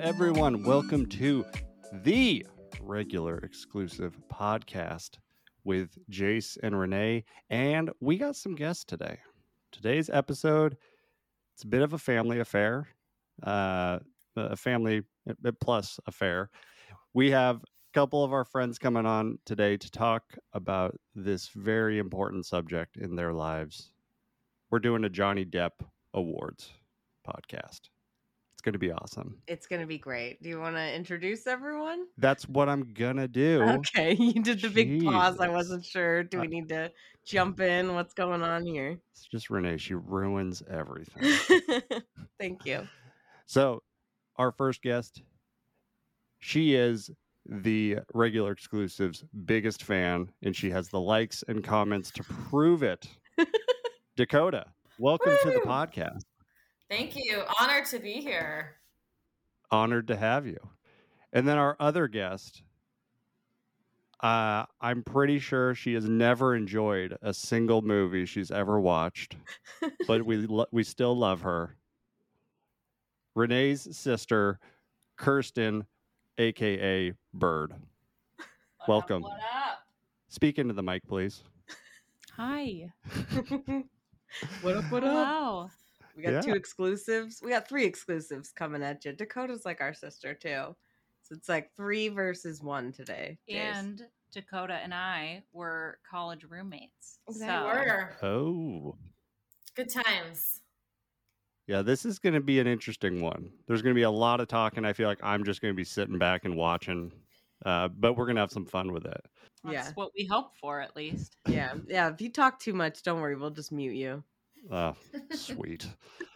everyone. Welcome to the regular exclusive podcast with Jace and Renee. And we got some guests today. Today's episode, it's a bit of a family affair, uh, a family plus affair. We have a couple of our friends coming on today to talk about this very important subject in their lives. We're doing a Johnny Depp Awards podcast. It's going to be awesome. It's going to be great. Do you want to introduce everyone? That's what I'm going to do. Okay, you did the big pause. I wasn't sure. Do we need to jump in? What's going on here? It's just Renee. She ruins everything. Thank you. So, our first guest, she is the regular exclusives biggest fan, and she has the likes and comments to prove it. Dakota, welcome to the podcast. Thank you. Honored to be here. Honored to have you. And then our other guest, uh, I'm pretty sure she has never enjoyed a single movie she's ever watched, but we lo- we still love her. Renee's sister, Kirsten, aka Bird. What Welcome. Up, what up? Speak into the mic, please. Hi. what up? What up? Wow. We got Yeah. two exclusives. We got three exclusives coming at you. Dakota's like our sister too, so it's like three versus one today. Jace. And Dakota and I were college roommates. They So Were Oh, good times. yeah. This is going to be an interesting one. There's going to be a lot of talking. I feel like I'm just going to be sitting back and watching, uh, but we're going to have some fun with it. that's Yeah. what we hope for at least. yeah, yeah. If you talk too much, don't worry. We'll just mute you. Oh, sweet.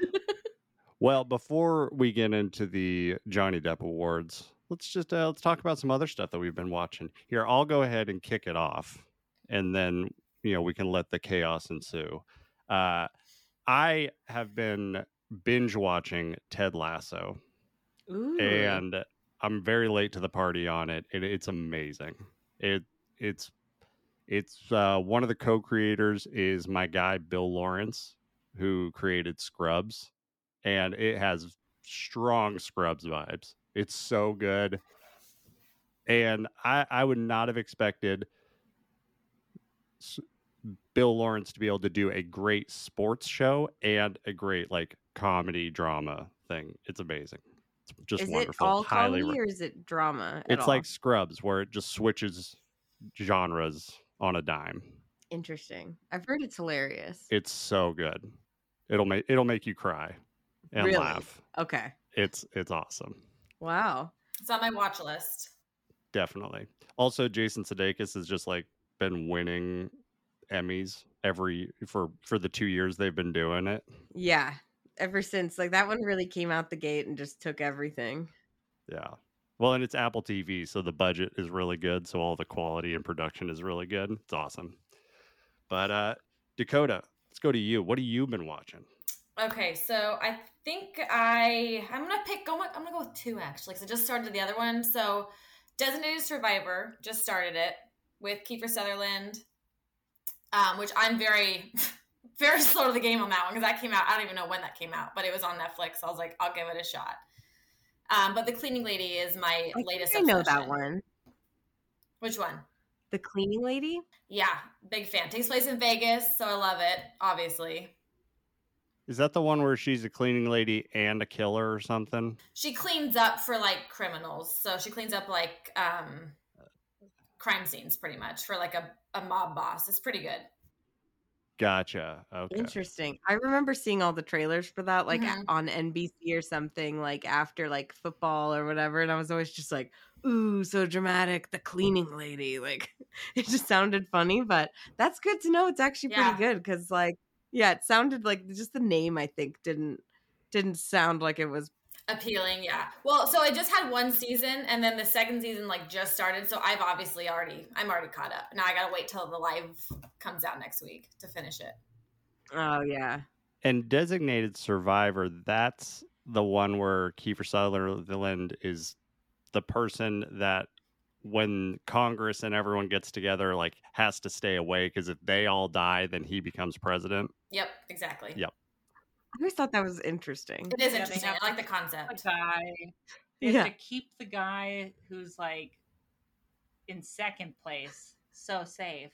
well, before we get into the Johnny Depp awards, let's just uh, let's talk about some other stuff that we've been watching. Here, I'll go ahead and kick it off, and then you know we can let the chaos ensue. Uh, I have been binge watching Ted Lasso, Ooh. and I'm very late to the party on it. it it's amazing. It it's it's uh, one of the co-creators is my guy Bill Lawrence, who created Scrubs, and it has strong Scrubs vibes. It's so good, and I I would not have expected Bill Lawrence to be able to do a great sports show and a great like comedy drama thing. It's amazing. It's just is wonderful. it all Highly comedy re- or is it drama? at it's all? like Scrubs, where it just switches genres on a dime. interesting. I've heard it's hilarious. It's so good. It'll make it'll make you cry and Really? laugh. Okay. It's it's awesome. Wow. It's on my watch list. Definitely. Also, Jason Sudeikis has just like been winning Emmys every for for the two years they've been doing it. Yeah. Ever since like that one really came out the gate and just took everything. Yeah. Well, and it's Apple TV, so the budget is really good. So all the quality and production is really good. It's awesome. But uh Dakota, let's go to you. What have you been watching? Okay, so I think I I'm gonna pick. Go. I'm gonna go with two actually, because I just started the other one. So, Designated Survivor just started it with Kiefer Sutherland, um, which I'm very very slow to the game on that one because that came out. I don't even know when that came out, but it was on Netflix. So I was like, I'll give it a shot. Um, but the cleaning lady is my I think latest. I know that one. Which one? The cleaning lady? Yeah, big fan. Takes place in Vegas, so I love it. Obviously, Is that the one where she's a cleaning lady and a killer or something? she cleans up for like criminals. So she cleans up like um crime scenes, pretty much for like a, a mob boss. It's pretty good. Gotcha. Okay. Interesting. I remember seeing all the trailers for that like Mhm. on NBC or something like after like football or whatever and I was always just like, "Ooh, so dramatic, the cleaning lady." Like it just sounded funny, but that's good to know it's actually Yeah. pretty good cuz like yeah, it sounded like just the name I think didn't didn't sound like it was Appealing, yeah. Well, so I just had one season, and then the second season like just started. So I've obviously already, I'm already caught up. Now I gotta wait till the live comes out next week to finish it. Oh yeah. And designated survivor, that's the one where Kiefer Sutherland is the person that when Congress and everyone gets together, like has to stay away because if they all die, then he becomes president. Yep, exactly. Yep. I always thought that was interesting. It is Yeah, interesting. I like the A concept. guy They have Yeah. to keep the guy who's like in second place so safe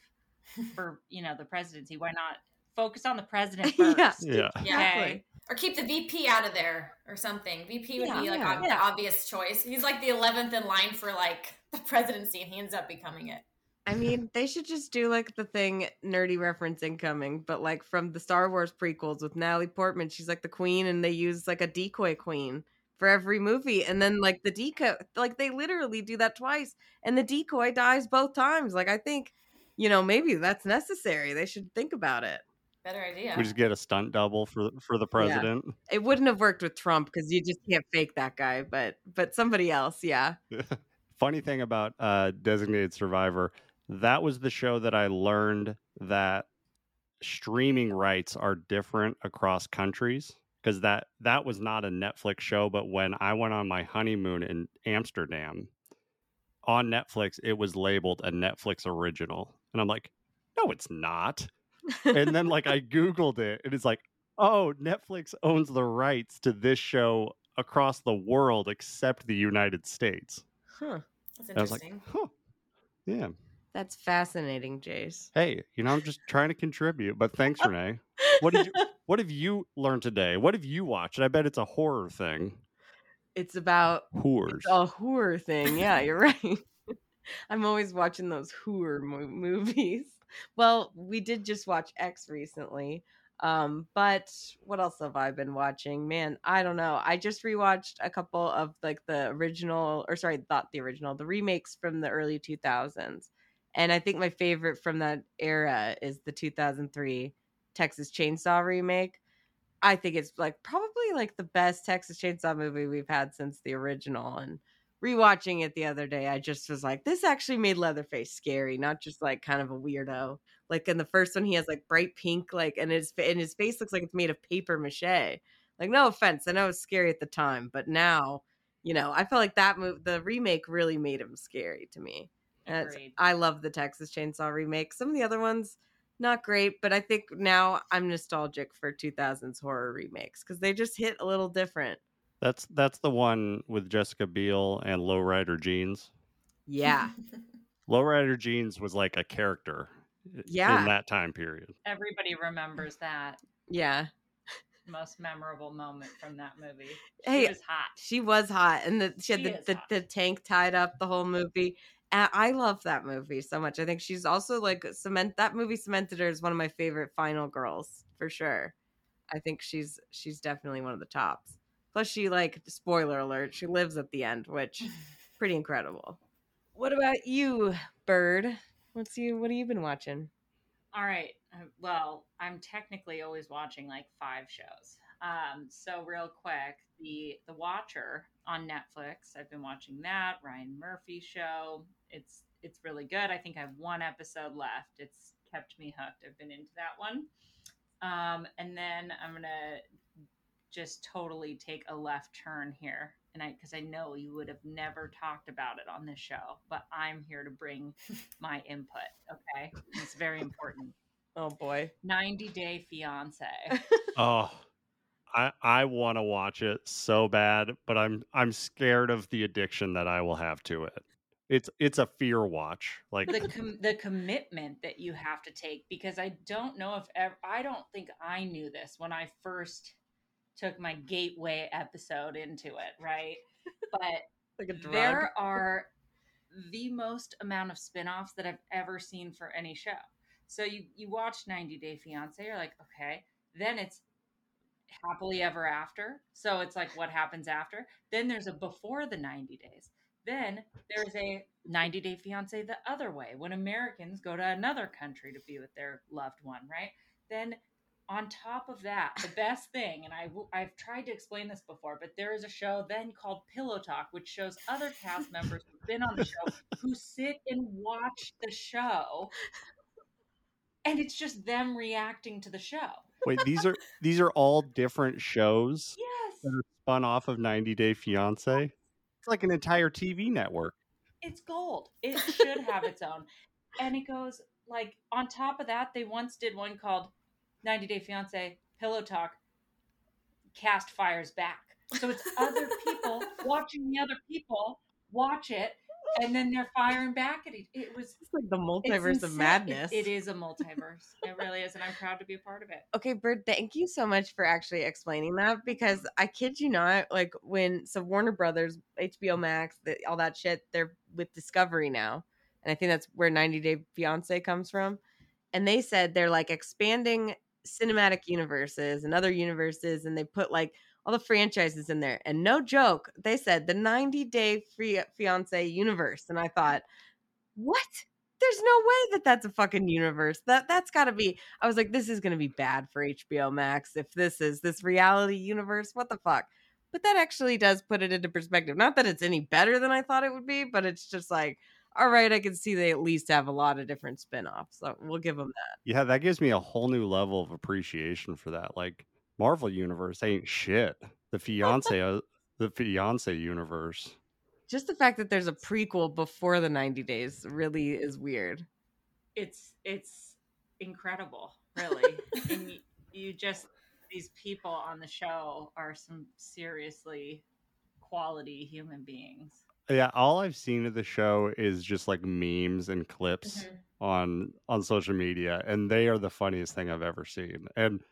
for you know the presidency. Why not focus on the president Yeah. first? Yeah. Yeah. Okay. Or keep the VP out of there or something. VP would Yeah. be like Yeah. ob- the obvious choice. He's like the 11th in line for like the presidency and he ends up becoming it. I mean, they should just do like the thing nerdy reference incoming, but like from the Star Wars prequels with Natalie Portman, she's like the queen, and they use like a decoy queen for every movie, and then like the decoy, like they literally do that twice, and the decoy dies both times. Like I think, you know, maybe that's necessary. They should think about it. Better idea. We just get a stunt double for for the president. It wouldn't have worked with Trump because you just can't fake that guy, but but somebody else, yeah. Funny thing about uh, Designated Survivor, that was the show that I learned that streaming rights are different across countries because that that was not a Netflix show. But when I went on my honeymoon in Amsterdam on Netflix, it was labeled a Netflix original, and I'm like, no, it's not. and then like I googled it, and it's like, oh, Netflix owns the rights to this show across the world except the United States. Huh. That's And I was like, interesting. huh, yeah. That's fascinating, Jace. Hey, you know, I'm just trying to contribute. But thanks, Renee. What did you? What have you learned today? What have you watched? I bet it's a horror thing. it's about Whores. It's a horror thing. Yeah, you're right. I'm always watching those horror mo- movies. Well, we did just watch X recently. Um, but what else have I been watching? Man, I don't know. I just rewatched a couple of like the original or sorry, not the original, the remakes from the early 2000s. And I think my favorite from that era is the 2003 Texas Chainsaw remake. I think it's like probably like the best Texas Chainsaw movie we've had since the original. And rewatching it the other day, I just was like, this actually made Leatherface scary, not just like kind of a weirdo. Like in the first one, he has like bright pink, like, and his and his face looks like it's made of paper mache. Like, no offense, I know it was scary at the time, but now, you know, I felt like that move, the remake really made him scary to me. And. I love the Texas Chainsaw remake. Some of the other ones, not great, but I think now I'm nostalgic for 2000s horror remakes because they just hit a little different. That's that's the one with Jessica Biel and Lowrider Jeans. Yeah. Lowrider Jeans was like a character Yeah. in that time period. Everybody remembers that Yeah. most memorable moment from that movie. She Hey, was hot. She was hot, and the, she had She the, the, the tank tied up the whole movie. I love that movie so much. I think she's also like cement. That movie cemented her as one of my favorite final girls for sure. I think she's she's definitely one of the tops. Plus, she like spoiler alert, she lives at the end, which pretty incredible. What about you, Bird? What's you? What have you been watching? All right. uh, Well, I'm technically always watching like five shows. Um, so real quick, the The Watcher on Netflix. I've been watching that Ryan Murphy show. It's it's really good. I think I have one episode left. It's kept me hooked. I've been into that one. Um, and then I'm gonna just totally take a left turn here, and I because I know you would have never talked about it on this show, but I'm here to bring my input. Okay, it's very important. Oh boy, 90 Day Fiance. Oh, I I want to watch it so bad, but I'm I'm scared of the addiction that I will have to it. It's it's a fear watch. Like the com- the commitment that you have to take because I don't know if ever I don't think I knew this when I first took my gateway episode into it, right? But like there are the most amount of spin-offs that I've ever seen for any show. So you you watch 90 Day Fiance, you're like, okay. Then it's happily ever after. So it's like what happens after. Then there's a before the 90 days. Then there's a 90 Day Fiance the other way when Americans go to another country to be with their loved one, right? Then on top of that, the best thing, and I, I've tried to explain this before, but there is a show then called Pillow Talk, which shows other cast members who've been on the show who sit and watch the show. And it's just them reacting to the show. wait, these are these are all different shows Yes. that are spun off of 90 Day Fiance. It's like an entire TV network. It's gold. It should have its own. And it goes like on top of that, they once did one called 90 Day Fiance Pillow Talk Cast Fires Back. So it's other people watching the other people watch it, and then they're firing back at it. It was It's like the multiverse of insane. It- madness. it is a multiverse. it really is, and I'm proud to be a part of it. Okay, Bird, thank you so much for actually explaining that because I kid you not, like when so Warner Brothers, HBO Max, the, all that shit, they're with Discovery now. And I think that's where 90 Day Fiance comes from. And they said they're like expanding cinematic universes and other universes, and they put like all the franchises in there. And no joke, they said the 90 Day Free Fiance universe. And I thought, what? There's no way that that's a fucking universe. That that's got to be. I was like, this is going to be bad for HBO Max if this is this reality universe. What the fuck? But that actually does put it into perspective. Not that it's any better than I thought it would be, but it's just like, all right, I can see they at least have a lot of different spin-offs. So we'll give them that. Yeah, that gives me a whole new level of appreciation for that. Like Marvel Universe ain't shit. The fiance, uh, the fiance universe. Just the fact that there's a prequel before the 90 days really is weird. It's it's incredible, really. and you, you just these people on the show are some seriously quality human beings. Yeah, all I've seen of the show is just like memes and clips Mhm. on on social media, and they are the funniest thing I've ever seen. And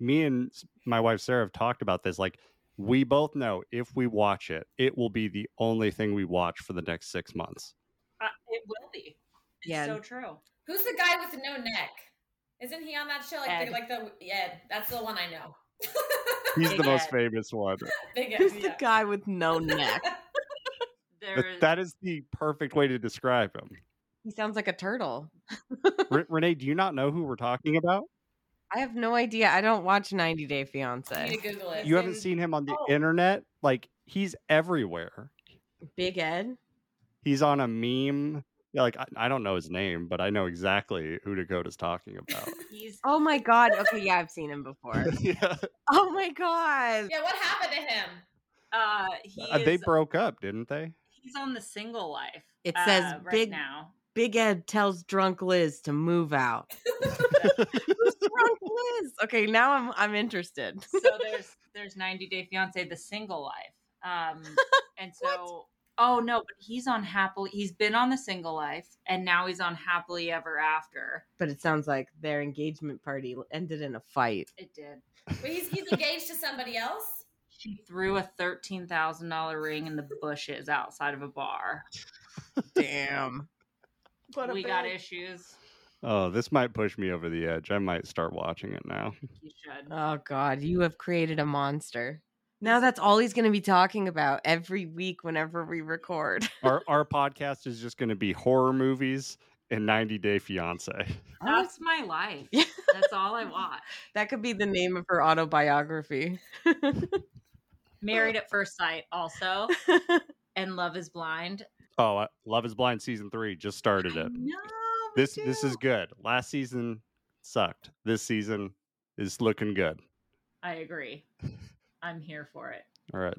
me and my wife Sarah have talked about this. Like, we both know if we watch it, it will be the only thing we watch for the next six months. Uh, it will be. It's Yeah. so true. Who's the guy with no neck? Isn't he on that show? Like, the, like the yeah, that's the one I know. He's the Big most famous one. Big Who's Ed, the yeah. guy with no neck? But that is the perfect way to describe him. he sounds like a turtle. Re- Renee, do you not know who we're talking about? I have no idea. I don't watch 90 Day Fiance. need to Google it. You haven't Same- seen him on the Oh. internet? Like, he's everywhere. Big Ed. He's on a meme. Yeah, like I, I don't know his name, but I know exactly who Dakota's talking about. he's Oh my god. Okay, yeah, I've seen him before. yeah, Oh my god. Yeah, what happened to him? uh he Uh, they broke up, didn't they? he's on the single life. It says uh, right big- now. Big Ed tells drunk Liz to move out. Who's drunk Liz? Okay, now I'm I'm interested. so there's there's 90 Day Fiance, the single life. Um, and so oh no, but he's on happily. He's been on the single life, and now he's on happily ever after. But it sounds like their engagement party ended in a fight. It did. But he's he's engaged to somebody else. She threw a thirteen thousand dollar ring in the bushes outside of a bar. Damn. What a we got issues. Oh, this might push me over the edge. I might start watching it now. You should. Oh god, you have created a monster. Now that's all he's going to be talking about every week whenever we record. Our our podcast is just going to be horror movies and 90 Day Fiance. That's my life. That's all I watch. That could be the name of her autobiography. Married at First Sight, also, and Love Is Blind. Oh, Love Is Blind season three just started it. know, me This this is good. Last season sucked. This season is looking good. I agree. I'm here for it. All right.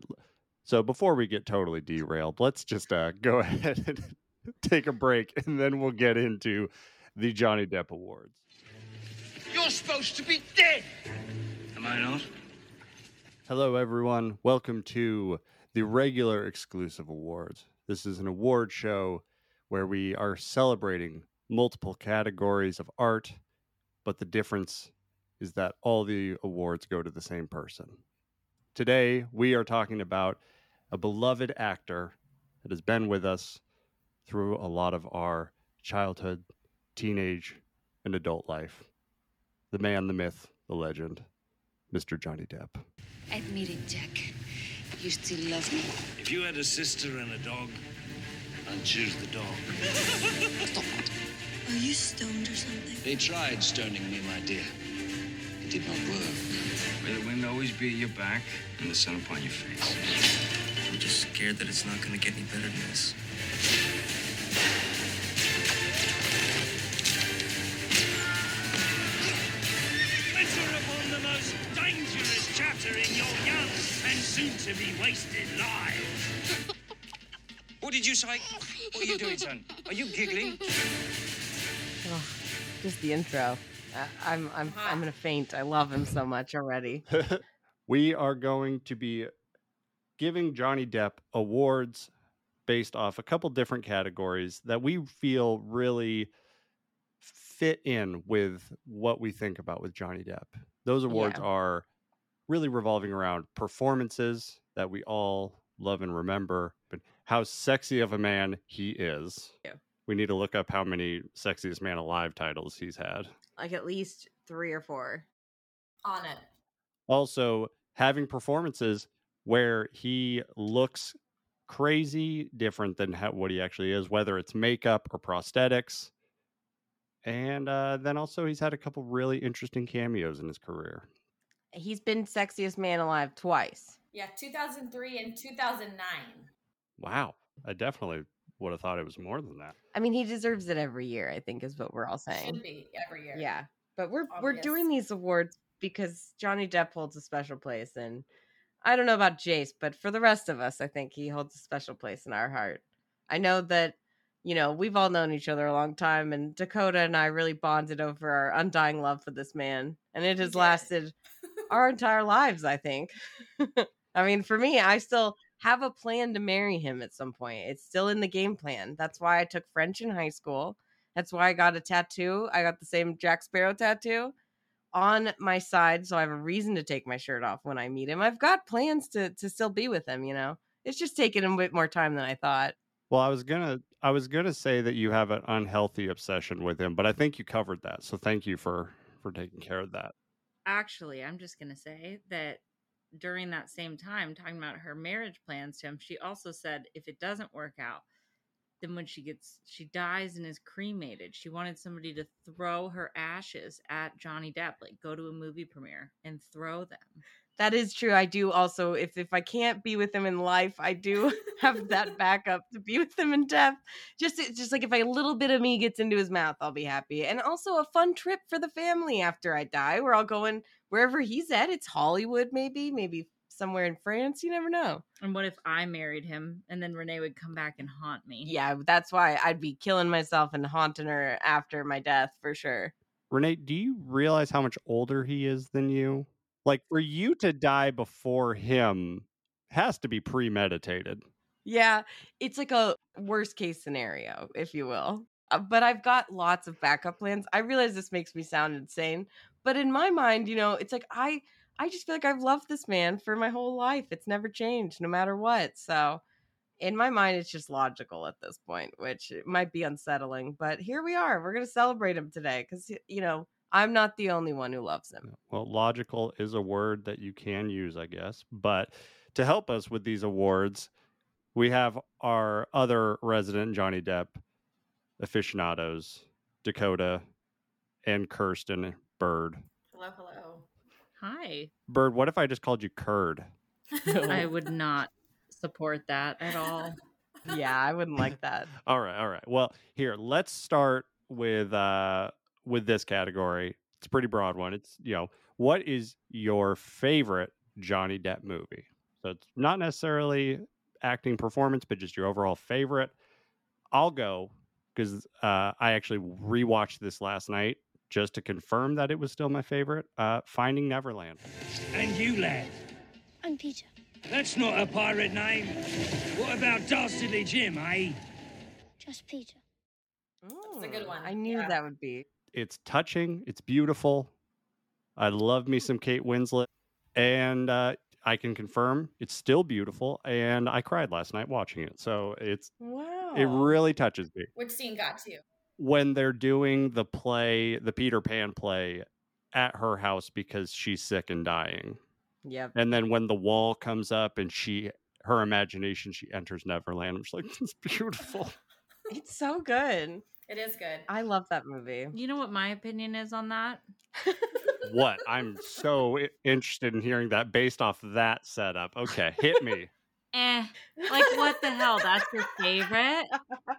So before we get totally derailed, let's just uh, go ahead and take a break, and then we'll get into the Johnny Depp Awards. You're supposed to be dead. Am I not? Hello, everyone. Welcome to the regular exclusive awards. This is an award show where we are celebrating multiple categories of art, but the difference is that all the awards go to the same person. Today, we are talking about a beloved actor that has been with us through a lot of our childhood, teenage, and adult life. The man, the myth, the legend, Mr. Johnny Depp. Admit it, Jack. You still love me. If you had a sister and a dog, I'd choose the dog. Stop it. Are you stoned or something? They tried stoning me, my dear. It did not work. May the wind always be at your back and the sun upon your face. I'm just scared that it's not gonna get any better than this. To be wasted lives. what did you say? What are you doing, son? Are you giggling? Ugh, just the intro. I- I'm I'm I'm gonna faint. I love him so much already. we are going to be giving Johnny Depp awards based off a couple different categories that we feel really fit in with what we think about with Johnny Depp. Those awards Yeah. are really revolving around performances that we all love and remember, but how sexy of a man he is. Yeah. We need to look up how many sexiest man alive titles he's had. Like at least three or four. On it. also having performances where he looks crazy different than how, what he actually is whether it's makeup or prosthetics and uh, then also he's had a couple really interesting cameos in his career He's been sexiest man alive twice. Yeah, 2003 and 2009. wow i definitely would have thought it was more than that I mean, he deserves it every year. I think is what we're all saying. Should be every year. Yeah, but we're we're doing these awards because Johnny Depp holds a special place, and I don't know about Jace, but for the rest of us, I think he holds a special place in our heart. I know that you know we've all known each other a long time, and Dakota and I really bonded over our undying love for this man, and it has lasted our entire lives. I think. I mean, for me, I still have a plan to marry him at some point. It's still in the game plan. That's why I took French in high school. That's why I got a tattoo. I got the same Jack Sparrow tattoo on my side, so I have a reason to take my shirt off when I meet him. I've got plans to to still be with him. You know, it's just taking a bit more time than I thought. well i was gonna i was gonna say that you have an unhealthy obsession with him but i think you covered that so thank you for for taking care of that Actually, I'm just going to say that during that same time, talking about her marriage plans to him, she also said if it doesn't work out, then when she gets, she dies and is cremated, she wanted somebody to throw her ashes at Johnny Depp, like go to a movie premiere and throw them. That is true. I do also if if I can't be with him in life, I do have that backup to be with him in death. Just just like if a little bit of me gets into his mouth, I'll be happy. And also a fun trip for the family after I die. We're all going wherever he's at. It's Hollywood, maybe, maybe somewhere in France. You never know. And what if I married him and then Renee would come back and haunt me? Yeah, that's why I'd be killing myself and haunting her after my death for sure. renee do you realize how much older he is than you like for you to die before him has to be premeditated Yeah, it's like a worst case scenario, if you will. Uh, but I've got lots of backup plans. I realize this makes me sound insane, but in my mind, you know, it's like I I just feel like I've loved this man for my whole life. It's never changed no matter what. So, in my mind it's just logical at this point, which might be unsettling, but here we are. We're going to celebrate him today cuz you know, I'm not the only one who loves him. Well, logical is a word that you can use, I guess. But to help us with these awards, we have our other resident Johnny Depp aficionados, Dakota and Kirsten Bird. Hello, hello. Hi. Bird, what if I just called you Curd? I would not support that at all. yeah, I wouldn't like that. All right, all right. Well, here, let's start with uh with this category. It's a pretty broad one. It's, you know, what is your favorite Johnny Depp movie? So it's not necessarily acting performance, but just your overall favorite. I'll go because uh, I actually rewatched this last night just to confirm that it was still my favorite. Uh, Finding Neverland. And you, lad? I'm Peter. That's not a pirate name. What about Dastardly Jim, eh? Just Peter. That's a good one, I knew yeah. that would be. It's touching. It's beautiful. I love me some Kate Winslet, and uh, I can confirm it's still beautiful. And I cried last night watching it, so it's Wow. it really touches me Which scene got to you? When they're doing the play, the Peter Pan play, at her house because she's sick and dying. Yep. And then when the wall comes up and she, her imagination, she enters Neverland. I'm just like, it's beautiful. It's so good. It is good. I love that movie. You know what my opinion is on that? what? I'm so interested in hearing that based off that setup. Okay, hit me. Eh. Like what the hell? That's your favorite?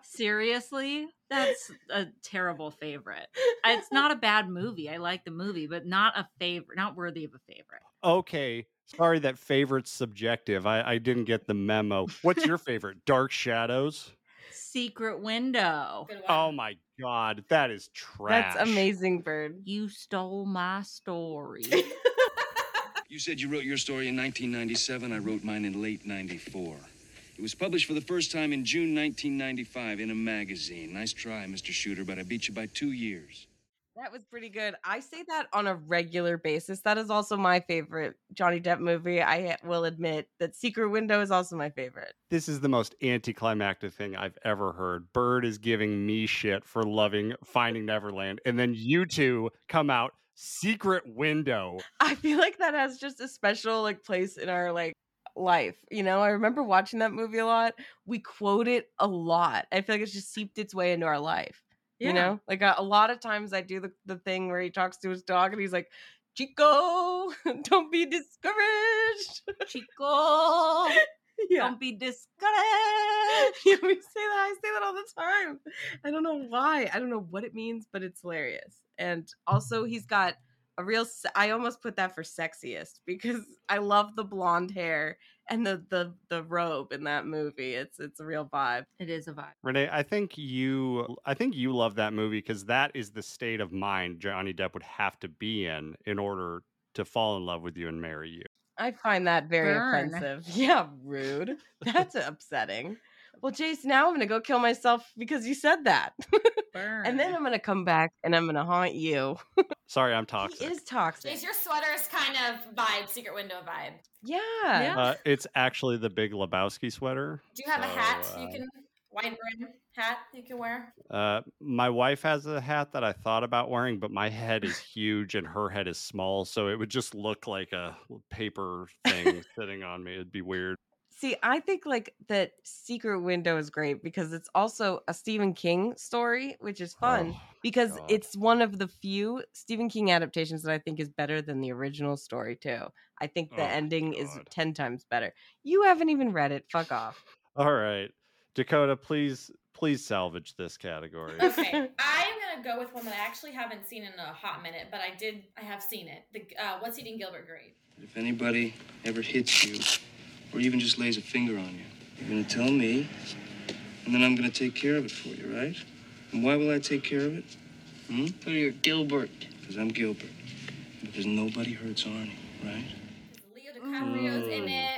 Seriously? That's a terrible favorite. It's not a bad movie. I like the movie, but not a favorite, not worthy of a favorite. Okay. Sorry that favorite's subjective. I, I didn't get the memo. What's your favorite? Dark Shadows? Secret Window. Oh my god, that is trash. That's amazing, Bird. You stole my story. You said you wrote your story in 1997. I wrote mine in late 94. It was published for the first time in June 1995 in a magazine. Nice try, Mr. Shooter, but I beat you by two years. That was pretty good. I say that on a regular basis. That is also my favorite Johnny Depp movie. I will admit that Secret Window is also my favorite. This is the most anticlimactic thing I've ever heard. Bird is giving me shit for loving Finding Neverland, and then you two come out Secret Window. I feel like that has just a special like place in our like life. You know, I remember watching that movie a lot. We quote it a lot. I feel like it's just seeped its way into our life. You know, like a, a lot of times I do the, the thing where he talks to his dog and he's like, Chico, don't be discouraged. Chico, yeah. don't be discouraged. yeah, we say that. I say that all the time. I don't know why. I don't know what it means, but it's hilarious. And also, he's got a real. se- I almost put that for sexiest because I love the blonde hair and the the the robe in that movie. It's it's a real vibe. It is a vibe. Renee, I think you I think you love that movie because that is the state of mind Johnny Depp would have to be in in order to fall in love with you and marry you. I find that very Burn. offensive. Yeah, rude. That's upsetting. Well, Jace, now I'm gonna go kill myself because you said that, Burn. and then I'm gonna come back and I'm gonna haunt you. Sorry, I'm He toxic. is toxic. Jace, your sweater is kind of vibe, secret window vibe. Yeah. Yeah. Uh, it's actually the Big Lebowski sweater. Do you have a So, hat you uh, can wide brim hat you can wear? Uh, my wife has a hat that I thought about wearing, but my head is huge and her head is small, so it would just look like a paper thing sitting on me. It'd be weird. See, I think like that Secret Window is great because it's also a Stephen King story, which is fun Oh, because God. it's one of the few Stephen King adaptations that I think is better than the original story too. I think the Oh, ending is 10 times better. You haven't even read it. Fuck off. All right, Dakota, please, please salvage this category. Okay, I'm gonna go with one that I actually haven't seen in a hot minute, but I did. I have seen it. The uh, What's Eating Gilbert Grape. If anybody ever hits you, or even just lays a finger on you, you're gonna tell me, and then I'm gonna take care of it for you, right? And why will I take care of it? Hmm? Oh, you're Gilbert. Because I'm Gilbert. Because nobody hurts Arnie, right? Leo DiCaprio's in Mm. it.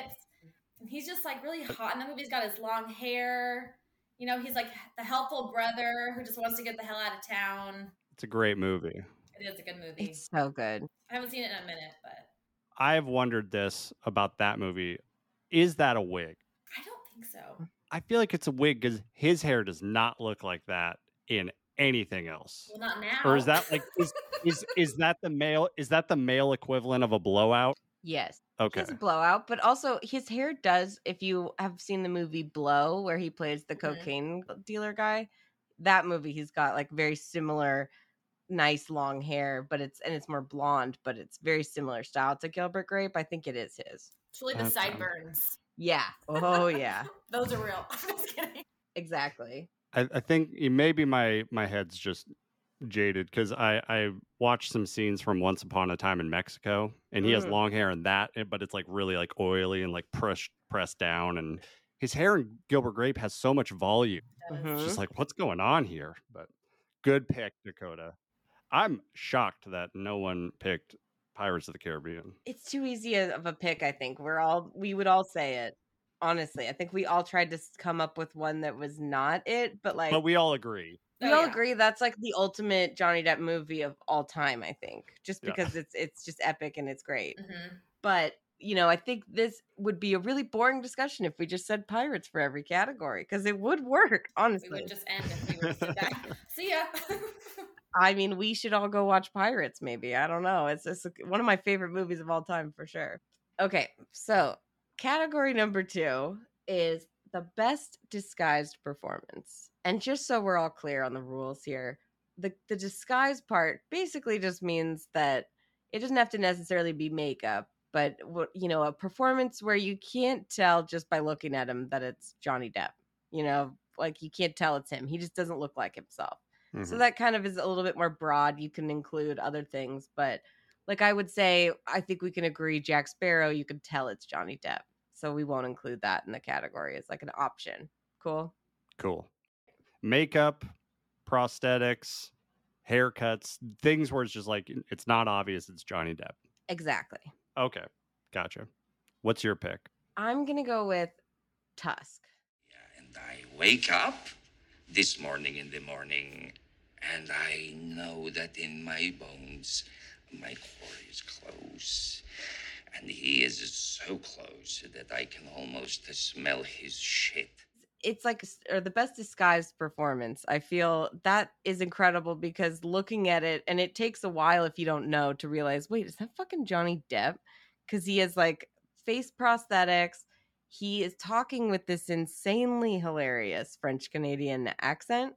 And he's just like really hot in the movie. He's got his long hair. You know, he's like the helpful brother who just wants to get the hell out of town. It's a great movie. It is a good movie. It's so good. I haven't seen it in a minute, but I have wondered this about that movie. Is that a wig? I don't think so. I feel like it's a wig because his hair does not look like that in anything else. Well, not now. Or is that like is is is that the male is that the male equivalent of a blowout? Yes. Okay. He's a blowout, but also his hair does, if you have seen the movie Blow, where he plays the Mhm. cocaine dealer guy, that movie he's got like very similar nice long hair, but it's and it's more blonde, but it's very similar style to Gilbert Grape. I think it is his. It's really the Okay. sideburns. Yeah. Oh yeah. Those are real. I'm just kidding. exactly. I, I think maybe my my head's just jaded because I I watched some scenes from Once Upon a Time in Mexico, and he has Mm. long hair in that, eh, but it's like really like oily and like pressed pressed down, and his hair in Gilbert Grape has so much volume. It's Mhm. just like what's going on here? But good pick, Dakota. I'm shocked that no one picked Pirates of the Caribbean. It's too easy of a pick, I think. We're all we would all say it. Honestly, I think we all tried to come up with one that was not it, but like But we all agree. We Oh, all yeah. agree that's like the ultimate Johnny Depp movie of all time, I think. Just Yeah. because it's it's just epic and it's great. Mhm. But, you know, I think this would be a really boring discussion if we just said pirates for every category because it would work, Honestly, We would just end if we were to back. See ya. I mean, we should all go watch Pirates maybe. I don't know. It's just one of my favorite movies of all time for sure. Okay, so category number 2 is the best disguised performance. And just so we're all clear on the rules here, the the disguise part basically just means that it doesn't have to necessarily be makeup, but you know, a performance where you can't tell just by looking at him that it's Johnny Depp. You know, like you can't tell it's him. He just doesn't look like himself. So Mhm. that kind of is a little bit more broad. You can include other things, but like I would say, I think we can agree Jack Sparrow, you can tell it's Johnny Depp. So we won't include that in the category. It's like an option. Cool. Cool. Makeup, prosthetics, haircuts, things where it's just like it's not obvious it's Johnny Depp. Exactly. Okay. Gotcha. What's your pick? I'm gonna go with Tusk. Yeah, and I wake up this morning in the morning, and I know that in my bones, my quarry is close. And he is so close that I can almost smell his shit. It's like or the best disguised performance. I feel that is incredible because looking at it, and it takes a while if you don't know to realize, wait, is that fucking Johnny Depp? Because he has like face prosthetics. He is talking with this insanely hilarious French Canadian accent.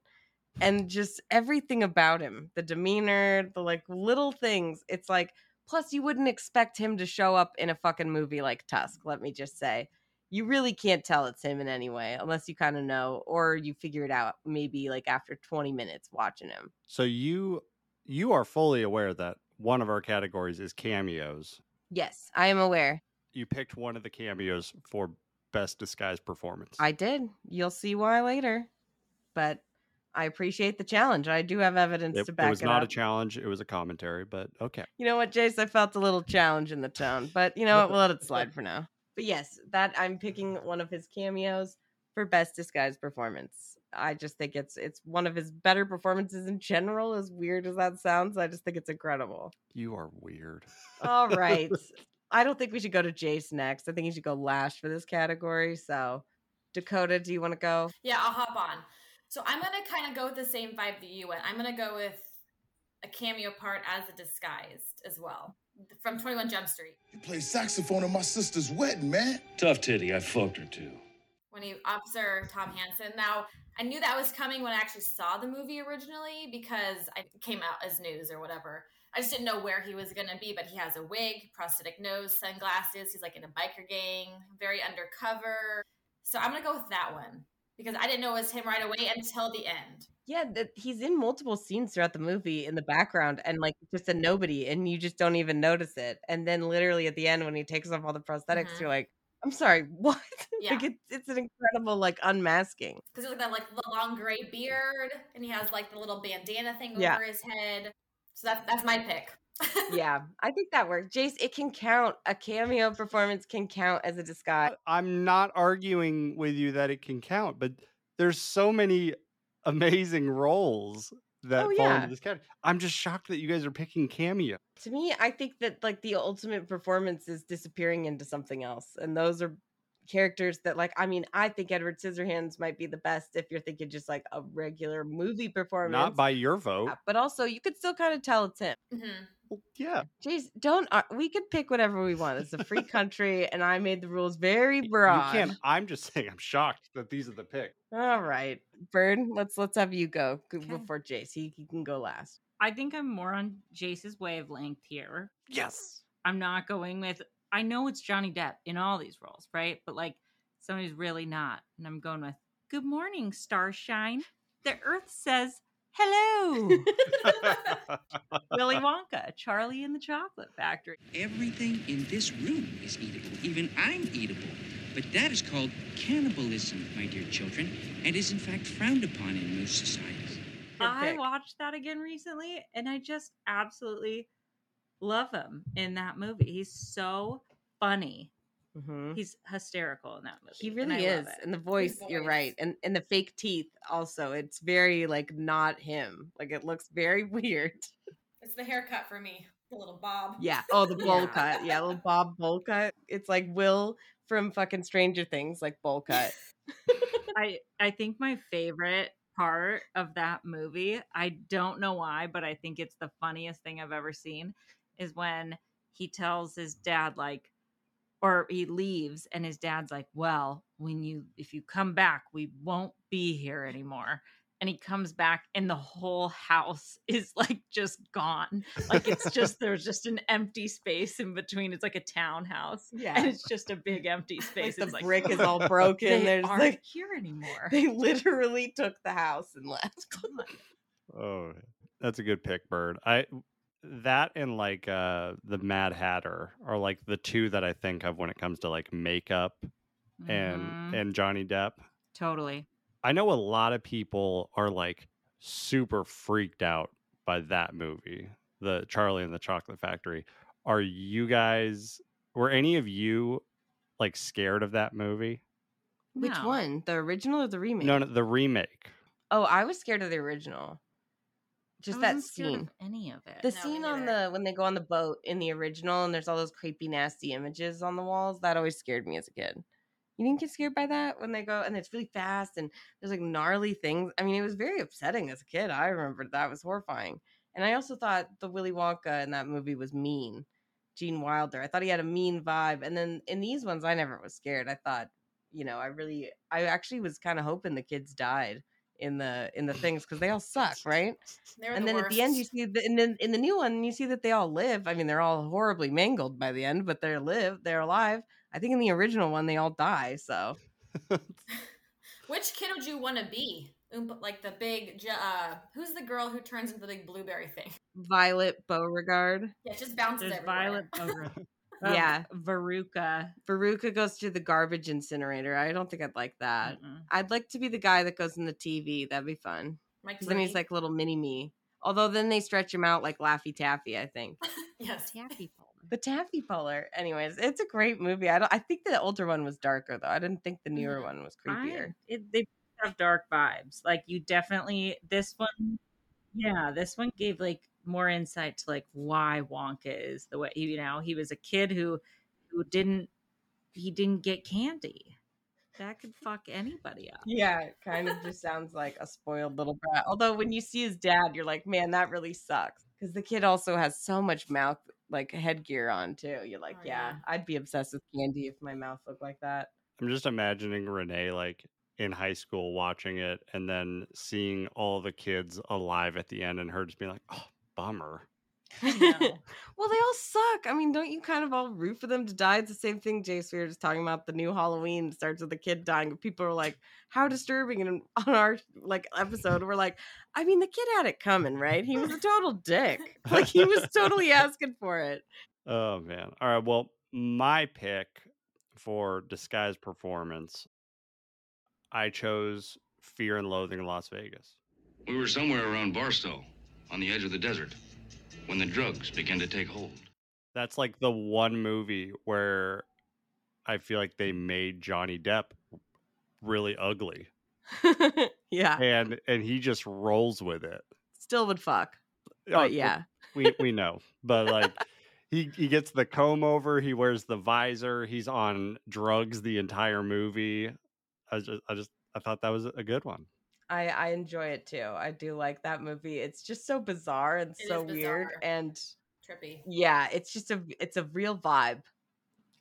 and just everything about him the demeanor the like little things it's like plus you wouldn't expect him to show up in a fucking movie like tusk let me just say you really can't tell it's him in any way unless you kind of know or you figure it out maybe like after 20 minutes watching him So you you are fully aware that one of our categories is cameos. yes i am aware You picked one of the cameos for best disguised performance. i did you'll see why later but i appreciate the challenge i do have evidence it, to back it was it was not a challenge, it was a commentary, but okay. You know what, Jace? I felt a little challenge in the tone, but you know what? We'll let it slide for now. But yes, that I'm picking one of his cameos for best disguised performance. I just think it's it's one of his better performances in general. As weird as that sounds, I just think it's incredible. You are weird. All right, I don't think we should go to Jace next. I think you should go last for this category. So, Dakota, do you want to go? Yeah, I'll hop on. So I'm gonna kind of go with the same vibe that you went. I'm gonna go with a cameo part as a disguised as well from 21 Jump Street You play saxophone at my sister's wedding, man. Tough titty, I fucked her too. when he Officer Tom Hanson. Now I knew that was coming when I actually saw the movie originally because I came out as news or whatever. I just didn't know where he was gonna be, but he has a wig, prosthetic nose, sunglasses. He's like in a biker gang, very undercover. So I'm gonna go with that one because I didn't know it was him right away until the end. Yeah, that he's in multiple scenes throughout the movie in the background and like just a nobody, and you just don't even notice it. And then literally at the end, when he takes off all the prosthetics, Mhm. you're like, "I'm sorry, what?" Yeah. like it's it's an incredible like unmasking. because he's like that like the long gray beard and he has like the little bandana thing Yeah. over his head. So that's that's my pick. yeah, I think that works. Jace, it can count. A cameo performance can count as a disguise. I'm not arguing with you that it can count, but there's so many amazing roles that Oh, fall yeah. into this category. I'm just shocked that you guys are picking cameo. To me, I think that like the ultimate performance is disappearing into something else, and those are characters that like. I mean, I think Edward Scissorhands might be the best if you're thinking just like a regular movie performance. Not by your vote. But also you could still kind of tell it's him. Mhm. Well, yeah. Jeez, don't uh, we could pick whatever we want. It's a free country, and I made the rules very You broad. can't. I'm just saying. I'm shocked that these are the picks. All right, Bird, let's let's have you go Okay. before Jace. He, he can go last. I think I'm more on Jace's wavelength here. Yes. I'm not going with. I know it's Johnny Depp in all these roles, right? But like somebody's really not, and I'm going with "Good morning, Starshine." The Earth says hello. Willy Wonka, Charlie in the Chocolate Factory. Everything in this room is eatable. Even I'm eatable. But that is called cannibalism, my dear children, and is in fact frowned upon in most societies. I watched that again recently, and I just absolutely love him in that movie. He's so funny. Mhm. He's hysterical in that movie. He really I love is, and the voice, You're right, and and the fake teeth also. It's very like not him. Like it looks very weird. It's the haircut for me, the little bob. Yeah. Oh, the bowl Yeah. cut. Yeah, little Bob bowl cut. It's like Will from fucking Stranger Things, like bowl cut. I I think my favorite part of that movie, I don't know why, but I think it's the funniest thing I've ever seen, is when he tells his dad like or he leaves and his dad's like, "Well, when you if you come back, we won't be here anymore." And he comes back and the whole house is like just gone. Like it's just there's just an empty space in between. It's like a townhouse. Yeah. And it's just a big empty Like space. the It's like brick is all broken. They There's aren't like here anymore. they literally took the house and left. Oh, oh that's a good pick, Bird. I that and like uh the Mad Hatter are like the two that I think of when it comes to like makeup and Mhm. and Johnny Depp. totally. I know a lot of people are like super freaked out by that movie, the Charlie and the Chocolate Factory. Are you guys Were any of you like scared of that movie? Which No. one? The original or the remake? No, no, the remake. Oh, I was scared of the original. Just that scene. any of it. The No, scene on the when they go on the boat in the original and there's all those creepy nasty images on the walls, that always scared me as a kid. You didn't get scared by that when they go and it's really fast and there's like gnarly things. I mean, it was very upsetting as a kid. I remember that was horrifying. And I also thought the Willy Wonka in that movie was mean. Gene Wilder. I thought he had a mean vibe. And then in these ones, I never was scared. I thought, you know, I really, I actually was kind of hoping the kids died in the in the things because they all suck, right? They were and the then at the end, you see the, and then in the new one, you see that they all live. I mean, they're all horribly mangled by the end, but they're live, they're alive. I think in the original one, they all die. So Which kid would you want to be? Like the big, uh, who's the girl who turns into the big blueberry thing? Violet Beauregarde, Yeah, it just bounces There's everywhere. Violet over. Yeah. Veruca. Veruca goes to the garbage incinerator. I don't think I'd like that. Mm-mm. I'd like to be the guy that goes in the TV. That'd be fun. Mike 'Cause then he's Brady. like little mini me. Although then they stretch him out like Laffy Taffy. I think yes. Taffy puller. the Taffy Puller. Anyways, it's a great movie. I don't. I think the older one was darker though. I didn't think the newer Mhm. one was I- creepier. it, they have dark vibes. Like you definitely this one, yeah, this one gave like more insight to like why Wonka is the way you know he was a kid who who didn't he didn't get candy. That could fuck anybody up. Yeah, it kind of just sounds like a spoiled little brat. Although when you see his dad, you're like, man, that really sucks. Because the kid also has so much mouth like headgear on too. You're like, Oh, yeah, yeah. I'd be obsessed with candy if my mouth looked like that. I'm just imagining Renee like in high school watching it and then seeing all the kids alive at the end and her just being like, oh, bummer. I well, they all suck. I mean, don't you kind of all root for them to die? It's the same thing, Jace. We were just talking about the new Halloween starts with the kid dying. People are like, how disturbing. And on our like episode, we're like, I mean, the kid had it coming, right? He was a total dick. Like he was totally asking for it. Oh man. All right. Well, my pick for disguised performance, I chose Fear and Loathing in Las Vegas. We were somewhere around Barstow, on the edge of the desert, when the drugs began to take hold. That's like the one movie where I feel like they made Johnny Depp really ugly. yeah, And and he just rolls with it. still would fuck. But oh, yeah, we we know. But like he he gets the comb over, he wears the visor, he's on drugs the entire movie. I just I just I thought that was a good one. I I enjoy it too. I do like that movie. It's just so bizarre and It so is weird and Trippy. yeah, it's just a it's a real vibe.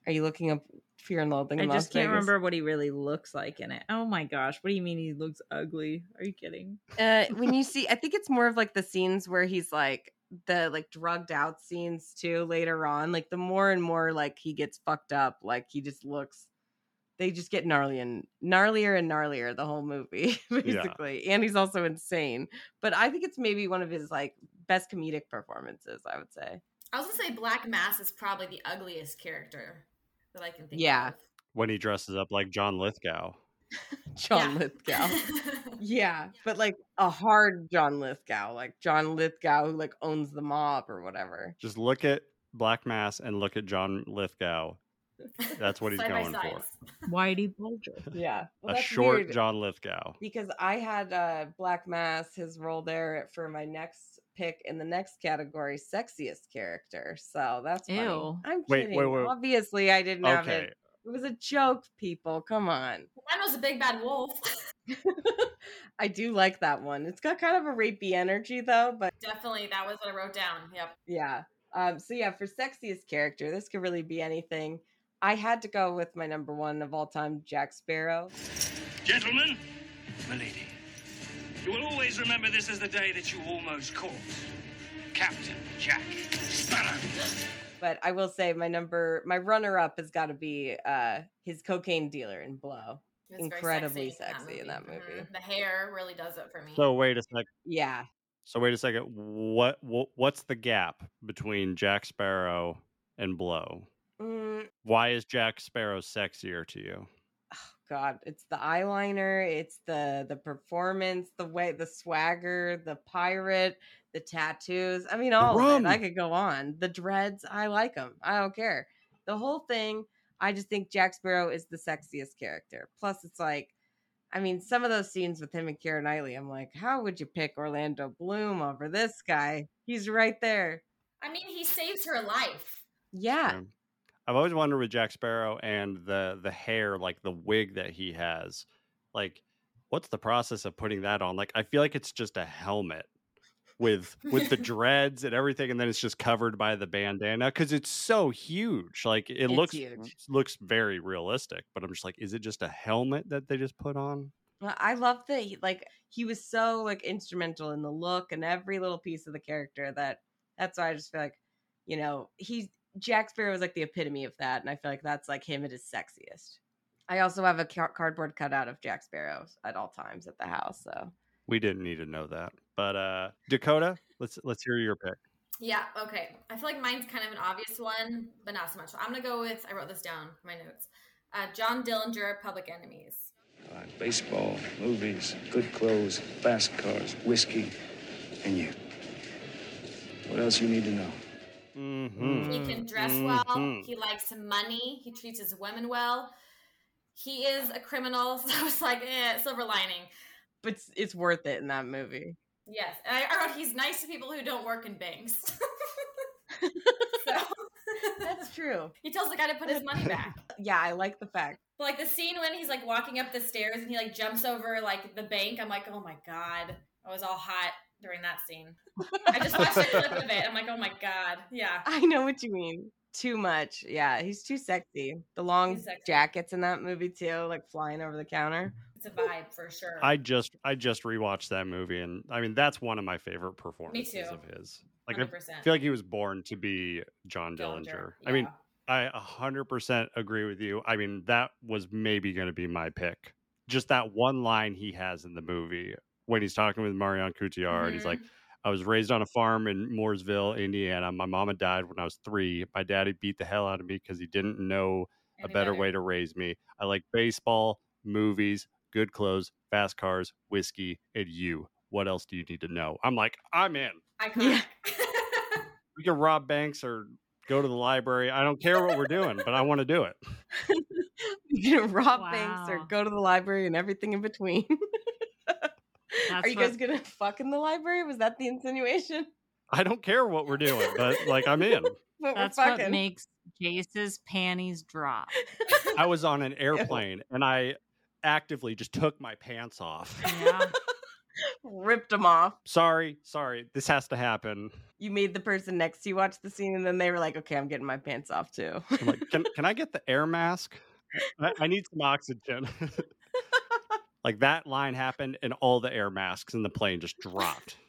Are you looking up Fear and Loathing? I in just Las can't Vegas? remember what he really looks like in it. Oh my gosh, what do you mean he looks ugly? Are you kidding? Uh, when you see, I think it's more of like the scenes where he's like the like drugged out scenes too later on. Like the more and more like he gets fucked up, like he just looks. They just get gnarly and gnarlier and gnarlier the whole movie, basically. And he's also insane. But I think it's maybe one of his like best comedic performances. I would say. I was gonna say Black Mass is probably the ugliest character that I can think of. Yeah. When he dresses up like John Lithgow. John Lithgow. Yeah, but like a hard John Lithgow, like John Lithgow who like owns the mob or whatever. Just look at Black Mass and look at John Lithgow. That's what he's Side going for. sides. Whitey Bulger. Yeah, a short John Lithgow. because I had uh, Black Mass his role there for my next pick in the next category, sexiest character. So that's funny. Ew. I'm Wait, kidding. wait, wait. Obviously, I didn't have it. It was a joke, people. Come on. Mine was a big bad wolf. I do like that one. It's got kind of a rapey energy though, but Definitely, that was what I wrote down. Yep. yeah. Um, so yeah, for sexiest character, this could really be anything. I had to go with my number one of all time, Jack Sparrow. Gentlemen, milady, you will always remember this as the day that you almost caught Captain Jack Sparrow. But I will say my number, my runner up has got to be uh, his cocaine dealer in Blow. He was very Incredibly sexy in that movie. Mhm. The hair really does it for me. So wait a sec. Yeah. So wait a second. What, what what's the gap between Jack Sparrow and Blow? Mm, Why is Jack Sparrow sexier to you? Oh, God, it's the eyeliner, it's the the performance, the way, the swagger, the pirate, the tattoos. I mean, all of it. I could go on. The dreads, I like them. I don't care. the whole thing. I just think Jack Sparrow is the sexiest character. Plus, it's like, I mean, some of those scenes with him and Keira Knightley, I'm like, how would you pick Orlando Bloom over this guy? He's right there. I mean, he saves her life. Yeah. I've always wondered with Jack Sparrow and the the hair, like the wig that he has, like what's the process of putting that on? Like I feel like it's just a helmet with with the dreads and everything, and then it's just covered by the bandana because it's so huge. Like it It's looks huge. looks very realistic, but I'm just like, is it just a helmet that they just put on? I love that he like he was so like instrumental in the look and every little piece of the character that that's why I just feel like, you know, he's Jack Sparrow is like the epitome of that, and I feel like that's like him at his sexiest. I also have a ca- cardboard cutout of Jack Sparrow at all times at the house, so We didn't need to know that, but uh Dakota, let's let's hear your pick. Yeah, okay. I feel like mine's kind of an obvious one, but not so much. I'm gonna go with. I wrote this down my notes. Uh, John Dillinger, Public Enemies. Uh, baseball, movies, good clothes, fast cars, whiskey, and you. What else you need to know? Mm-hmm. He can dress well. He likes money. He treats his women well. He is a criminal, so it's like eh, silver lining. but it's, it's worth it in that movie. Yes, and I, I wrote he's nice to people who don't work in banks. so That's true. he tells the guy to put his money back. Yeah, I like the fact. But like the scene when he's like walking up the stairs and he like jumps over like the bank, I'm like, oh my god, I was all hot during that scene. I just watched it a clip of it. I'm like, oh my god, yeah. I know what you mean. Too much. Yeah, he's too sexy. The long sexy. jackets in that movie too, like flying over the counter. It's a vibe for sure. I just I just rewatched that movie, and I mean that's one of my favorite performances too. of his. Like I 100%. feel like he was born to be John Dillinger, Dillinger. I mean, I hundred percent agree with you. I mean, that was maybe going to be my pick. Just that one line he has in the movie when he's talking with Marion Cotillard. He's like, Mhm. "I was raised on a farm in Mooresville, Indiana. My mama died when I was three. My daddy beat the hell out of me because he didn't know a better better. way to raise me. I like baseball, movies, good clothes, fast cars, whiskey, and you. What else do you need to know? I'm like, I'm in. Iconic. We can rob banks or go to the library. I don't care what we're doing, but I want to do it. You can rob banks or go to the library and everything in between. Are That's you guys gonna fuck in the library? Was that the insinuation? I don't care what we're doing, but like I'm in. But That's we're what makes Jace's panties drop. I was on an airplane and I actively just took my pants off. Yeah. ripped them off. Sorry, sorry. This has to happen. You made the person next to you watch the scene, and then they were like, "Okay, I'm getting my pants off too." I'm like, can can I get the air mask? I, I need some oxygen. Like that line happened, and all the air masks in the plane just dropped.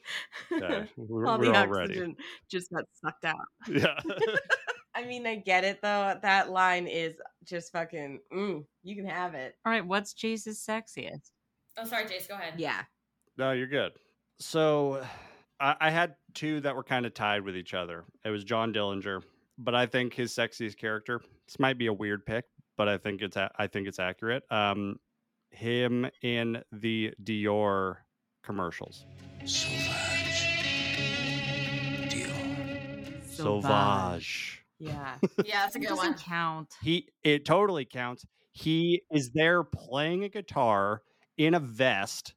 Okay, we're, All we're the all ready. oxygen just got sucked out. Yeah. I mean, I get it though. That line is just fucking. Mm, you can have it. All right, what's Jace's sexiest? Oh, sorry, Jace. Go ahead. Yeah. No, you're good. So I, I had two that were kind of tied with each other. It was John Dillinger, but I think his sexiest character. This might be a weird pick, but I think it's a- I think it's accurate. Um, him in the Dior commercials. Sauvage. Yeah. Yeah, that's a It good doesn't one. count. He it totally counts. He is there playing a guitar in a vest,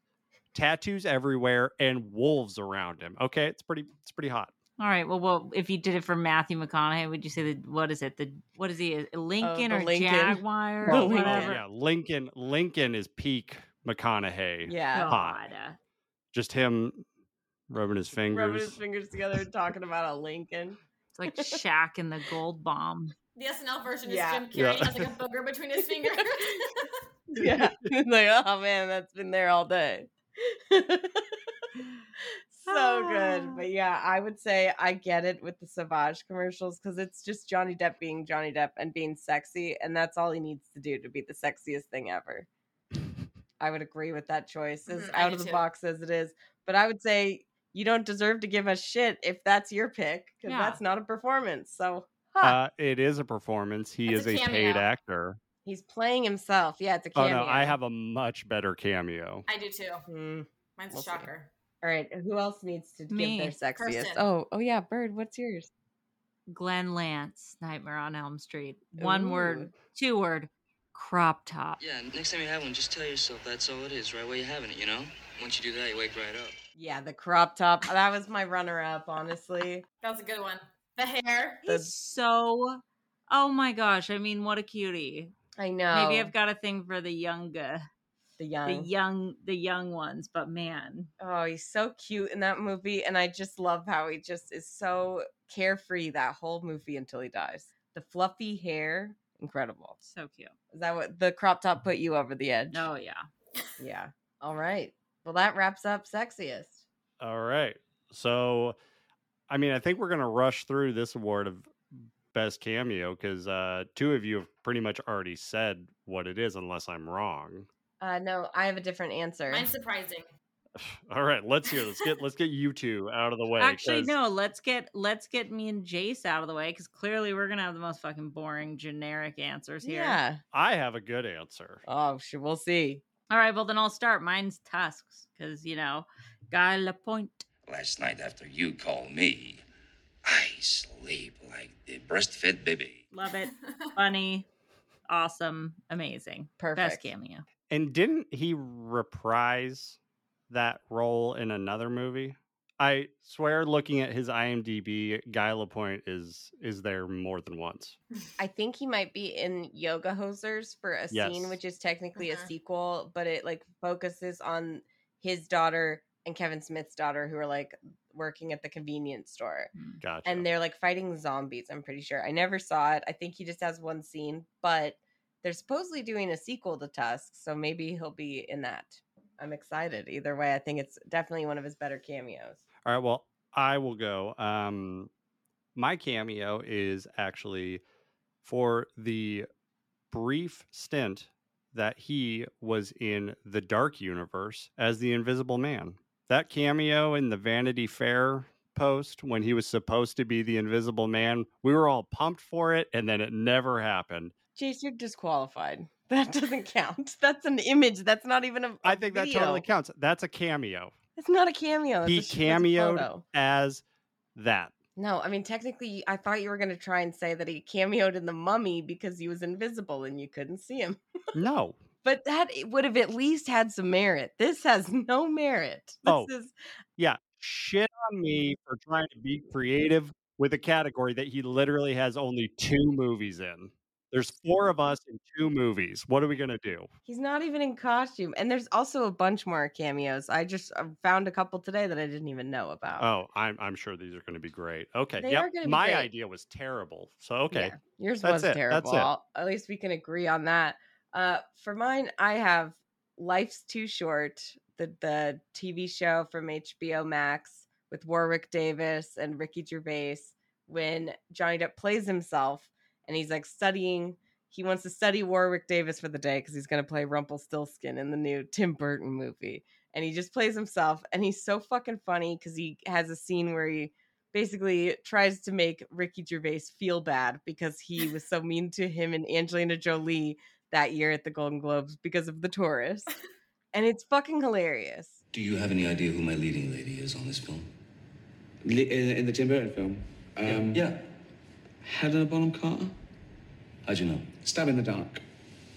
tattoos everywhere, and wolves around him. Okay, it's pretty it's pretty hot. All right. Well, well, if you did it for Matthew McConaughey, would you say the what is it? The what is he? Oh, Lincoln the or Lincoln. Jaguar? The or Oh, Lincoln. whatever? yeah, Lincoln Lincoln is peak McConaughey. Yeah. hot. God. Just him rubbing his fingers. Rubbing his fingers together and talking about a Lincoln. It's like Shaq and the Gold Bond. The SNL version Yeah. is Jim Carrey Yeah. has like a booger between his fingers. Yeah. It's like, oh man, that's been there all day. So Ah. good. But yeah, I would say I get it with the Savage commercials because it's just Johnny Depp being Johnny Depp and being sexy, and that's all he needs to do to be the sexiest thing ever. I would agree with that choice, as Mhm, out of the too. box as it is. But I would say you don't deserve to give a shit if that's your pick, because Yeah. that's not a performance. So huh, Uh, it is a performance. He It's is a a, paid actor. he's playing himself. Yeah, it's a Oh cameo. no, I have a much better cameo. I do too. Hmm. Mine's We'll a see. Shocker. All right, who else needs to Me. give their sexiest? Kirsten. Oh, oh yeah, Bird, what's yours? Glen Lantz, Nightmare on Elm Street. One Ooh. word, two word, crop top. Yeah, next time you have one, just tell yourself that's all it is, right where you're having it, you know? Once you do that, you wake right up. Yeah, the crop top. That was my runner up, honestly. That was a good one. The hair. He's so. Oh my gosh! I mean, what a cutie. I know. Maybe I've got a thing for the younger, uh, the young. the young, the young ones. But man, Oh, he's so cute in that movie, and I just love how he just is so carefree that whole movie until he dies. The fluffy hair, incredible. so cute. Is that what the crop top put you over the edge? Oh yeah. Yeah. All right. Well, that wraps up sexiest. All right. So, I mean, I think we're going to rush through this award of best cameo because uh, two of you have pretty much already said what it is, unless I'm wrong. Uh, no, I have a different answer. Mine's surprising. All right, let's hear. Let's get let's get you two out of the way. Actually, 'cause- no. Let's get let's get me and Jace out of the way because clearly we're gonna have the most fucking boring generic answers here. Yeah. I have a good answer. Oh, sh- we'll see. All right. Well, then I'll start. Mine's tusks because you know, Guy Lapointe. Last night after you called me, I sleep like the breastfed baby. Love it. Funny. Awesome. Amazing. Best Perfect. cameo. And didn't he reprise that role in another movie? I swear, looking at his IMDb, Guy Lapointe is is there more than once. I think he might be in Yoga Hosers for a Yes. scene, which is technically Uh-huh. a sequel, but it like focuses on his daughter and Kevin Smith's daughter who are like working at the convenience store. Gotcha. And they're like fighting zombies, I'm pretty sure. I never saw it. I think he just has one scene, but they're supposedly doing a sequel to Tusk, so maybe he'll be in that. I'm excited. Either way, I think it's definitely one of his better cameos. All right. Well, I will go. Um, my cameo is actually for the brief stint that he was in the Dark Universe as the Invisible Man. That cameo in the Vanity Fair post when he was supposed to be the Invisible Man, we were all pumped for it, and then it never happened. Jace, you're disqualified. That doesn't count. That's an image. That's not even a. I think that totally counts. That's a cameo. It's not a cameo. That's he a cameoed as that. No, I mean technically, I thought you were going to try and say that he cameoed in the Mummy because he was invisible and you couldn't see him. No. But that would have at least had some merit. This has no merit. Oh, this Oh. is Yeah, shit on me for trying to be creative with a category that he literally has only two movies in. There's four of us in two movies. What are we gonna do? he's not even in costume. And there's also a bunch more cameos. I just uh, found a couple today that I didn't even know about. Oh, I'm I'm sure these are gonna be great. Okay, They yep. My great. idea was terrible. So okay, Yeah, yours That's was it. That's terrible. it. At least we can agree on that. Uh, for mine, I have Life's Too Short, the the TV show from HBO Max with Warwick Davis and Ricky Gervais. When Johnny Depp plays himself and he's like studying, he wants to study Warwick Davis for the day because he's going to play Rumpelstiltskin in the new Tim Burton movie. And he just plays himself, and he's so fucking funny because he has a scene where he basically tries to make Ricky Gervais feel bad because he was so mean to him and Angelina Jolie that year at the Golden Globes because of the tourist. And it's fucking hilarious. Do you have any idea who my leading lady is on this film? In, in the Tim Burton film? Um, yeah. Helena Bonham Carter? How'd you know? Stab in the dark.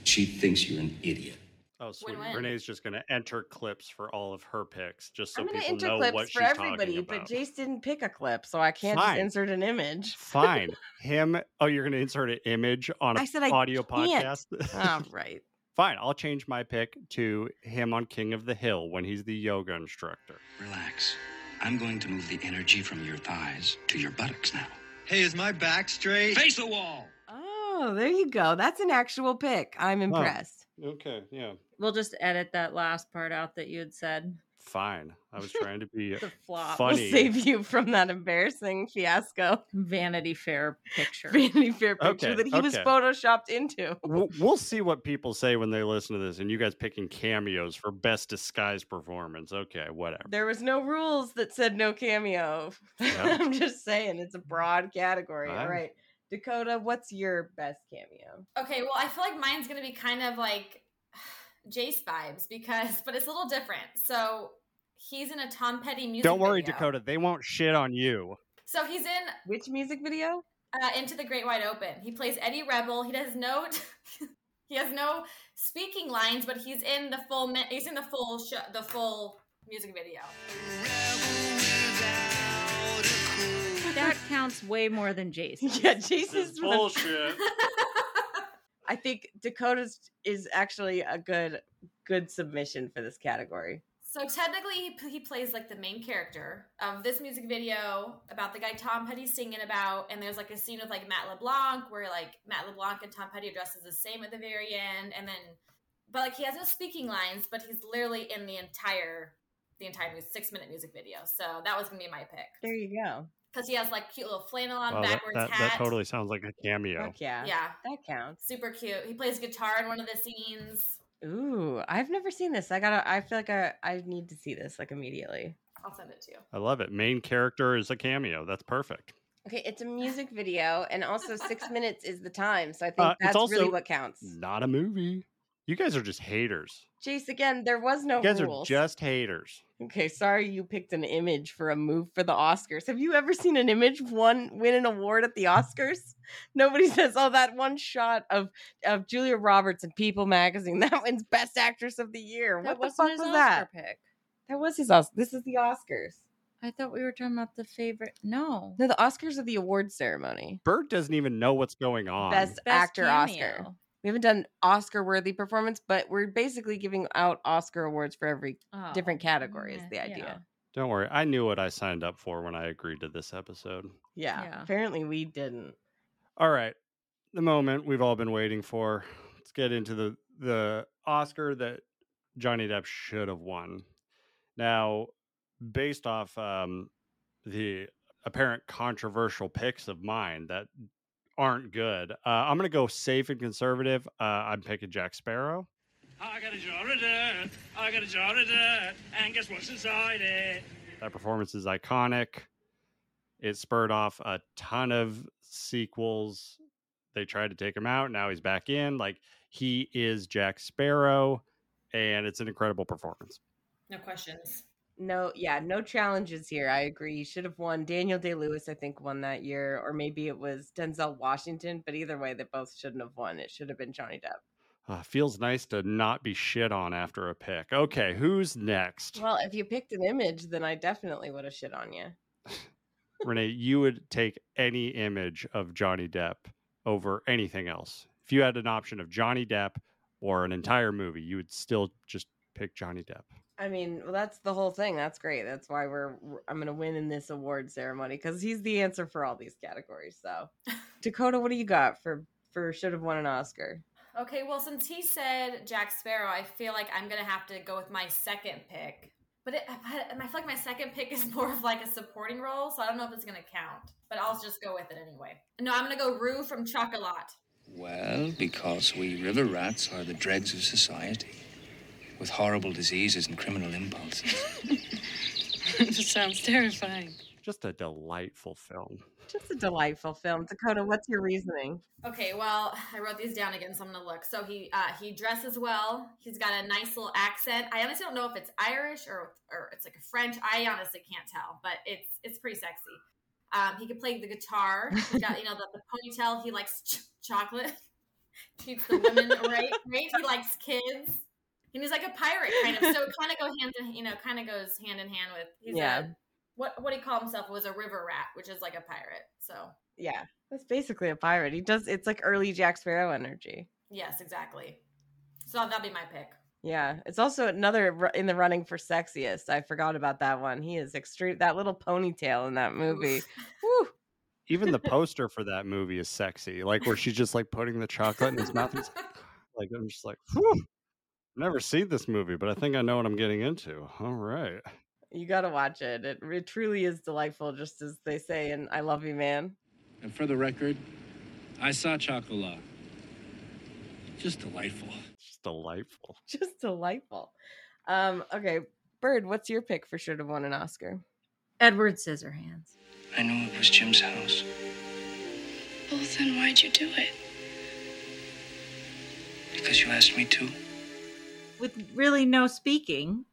She thinks you're an idiot. Oh, sweet. Win-win. Renee's just gonna enter clips for all of her picks, just so I'm going to people enter know clips what for she's everybody, talking but about. Jace didn't pick a clip, so I can't Fine. just insert an image. Fine. Him. Oh, you're gonna insert an image on a I said audio can't. podcast. oh, right. Fine. I'll change my pick to him on King of the Hill when he's the yoga instructor. Relax. I'm going to move the energy from your thighs to your buttocks now. Hey, is my back straight? Face the wall! Oh, there you go. That's an actual pick. I'm impressed. Okay. Yeah. We'll just edit that last part out that you had said. Fine. I was trying to be The flop. We'll funny. save you from that embarrassing fiasco. Vanity Fair picture. Vanity Fair picture Okay, that he was photoshopped into. we'll, we'll see what people say when they listen to this, and you guys picking cameos for best disguise performance. Okay, whatever. There was no rules that said no cameo. Yeah. I'm just saying it's a broad category. All Fine. right. Dakota, what's your best cameo? Okay, well, I feel like mine's gonna be kind of like Jace vibes because, but it's a little different. So he's in a Tom Petty music. Don't worry, video. Dakota. They won't shit on you. So he's in Which music video? uh, Into the Great Wide Open. He plays Eddie Rebel. He does no he has no speaking lines, but he's in the full me- he's in the full show, the full music video. That counts way more than Jace. Yeah, Jason's one- bullshit. I think Dakota's is actually a good good submission for this category. So technically, he, he plays like the main character of this music video about the guy Tom Petty's singing about, and there's like a scene with like Matt LeBlanc where like Matt LeBlanc and Tom Petty are dressed as the same at the very end, and then but like he has no speaking lines, but he's literally in the entire the entire six minute music video. So that was gonna be my pick There you go. Because he has like cute little flannel on Well, that, backwards that, hat. that totally sounds like a cameo. Fuck yeah. yeah, That counts. super cute. He plays guitar in one of the scenes. Ooh, I've never seen this. I gotta I feel like I I need to see this like immediately. I'll send it to you. I love it. Main character is a cameo. That's perfect. Okay, it's a music video and also six minutes is the time. So I think Uh, it's that's really what counts. Not a movie. You guys are just haters. Jace, again, there was no You guys rules. are just haters. Okay, sorry you picked an image for a move for the Oscars. Have you ever seen an image one win an award at the Oscars? Nobody says, "Oh, that one shot of of Julia Roberts in People magazine that wins Best Actress of the Year." That what the wasn't fuck his was Oscar that? pick. That was his Oscar. This is the Oscars. I thought we were talking about the favorite. No. No, the Oscars are the award ceremony. Bert doesn't even know what's going on. Best, actor Oscar. Cameo. We haven't done Oscar worthy performance, but we're basically giving out Oscar awards for every Oh, different category. Is the idea? yeah. Don't worry. I knew what I signed up for when I agreed to this episode. Yeah. Yeah. Apparently, we didn't. All right. The moment we've all been waiting for. Let's get into the the Oscar that Johnny Depp should have won. Now, based off um, the apparent controversial picks of mine that aren't good, uh, I'm going to go safe and conservative. Uh, I'm picking Jack Sparrow. I got a jar of dirt. I got a jar of dirt. And guess what's inside it? That performance is iconic. It spurred off a ton of sequels. They tried to take him out. Now he's back in. Like he is Jack Sparrow, and it's an incredible performance. No questions. No, yeah, no challenges here. I agree. He should have won. Daniel Day Lewis, I think, won that year, or maybe it was Denzel Washington. But either way, they both shouldn't have won. It should have been Johnny Depp. Uh, feels nice to not be shit on after a pick. Okay, who's next? Well, if you picked an image, then I definitely would have shit on you. Renee, you would take any image of Johnny Depp over anything else. If you had an option of Johnny Depp or an entire movie, you would still just pick Johnny Depp. I mean, well, that's the whole thing. That's great. That's why we're we're- I'm gonna win in this award ceremony because he's the answer for all these categories. So, Dakota, what do you got for for should have won an Oscar? Okay, well, since he said Jack Sparrow, I feel like I'm gonna have to go with my second pick. But, it, but I feel like my second pick is more of like a supporting role, so I don't know if it's gonna count. But I'll just go with it anyway. No, I'm gonna go Roux from Chocolat. Well, because we river rats are the dregs of society, with horrible diseases and criminal impulses. Sounds terrifying. Just a delightful film. Just a delightful film. Dakota, what's your reasoning? Okay, well, I wrote these down again, so I'm gonna look. So he uh, he dresses well. He's got a nice little accent. I honestly don't know if it's Irish or or it's like a French. I honestly can't tell, but it's it's pretty sexy. Um, he can play the guitar. He got you know the, the ponytail. He likes ch- chocolate. Treats the women right. Right. He likes kids. And he's like a pirate kind of. So it kind of go hand in you know kind of goes hand in hand with. He's Yeah. A, what what he called himself was a river rat, which is like a pirate. So Yeah, that's basically a pirate. He does. It's like early Jack Sparrow energy. yes, exactly. So that'll be my pick. Yeah, it's also another in the running for sexiest. I forgot about that one. He is extreme. That little ponytail in that movie. Woo. Even the poster for that movie is sexy, like where she's just like putting the chocolate in his mouth. He's like, I'm just like, whew. Never seen this movie, but I think I know what I'm getting into. All right. You got to watch it. it. It truly is delightful, just as they say in "I Love You, Man." And for the record, I saw Chocolat. Just delightful. Just delightful. Just delightful. Um, okay, Bird, what's your pick for should have won an Oscar? Edward Scissorhands. I knew it was Jim's house. Well, then why'd you do it? Because you asked me to. With really no speaking,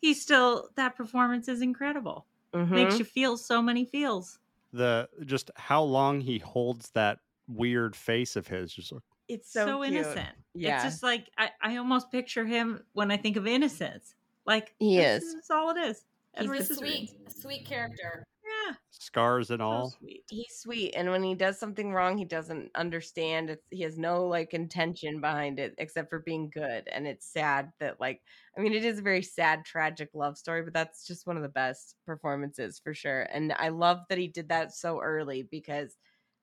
he still that performance is incredible. Mhm. Makes you feel so many feels. the just how long he holds that weird face of his, just like It's so, so, innocent. Yeah. It's just like I, I almost picture him when I think of innocence. Like He this is. is all it is. He's Edward a sweet, sweet character. Yeah. scars and all. sweet. He's sweet, and when he does something wrong, he doesn't understand. It's, he has no like intention behind it except for being good, and it's sad that like I mean, it is a very sad, tragic love story, but that's just one of the best performances for sure. And I love that he did that so early because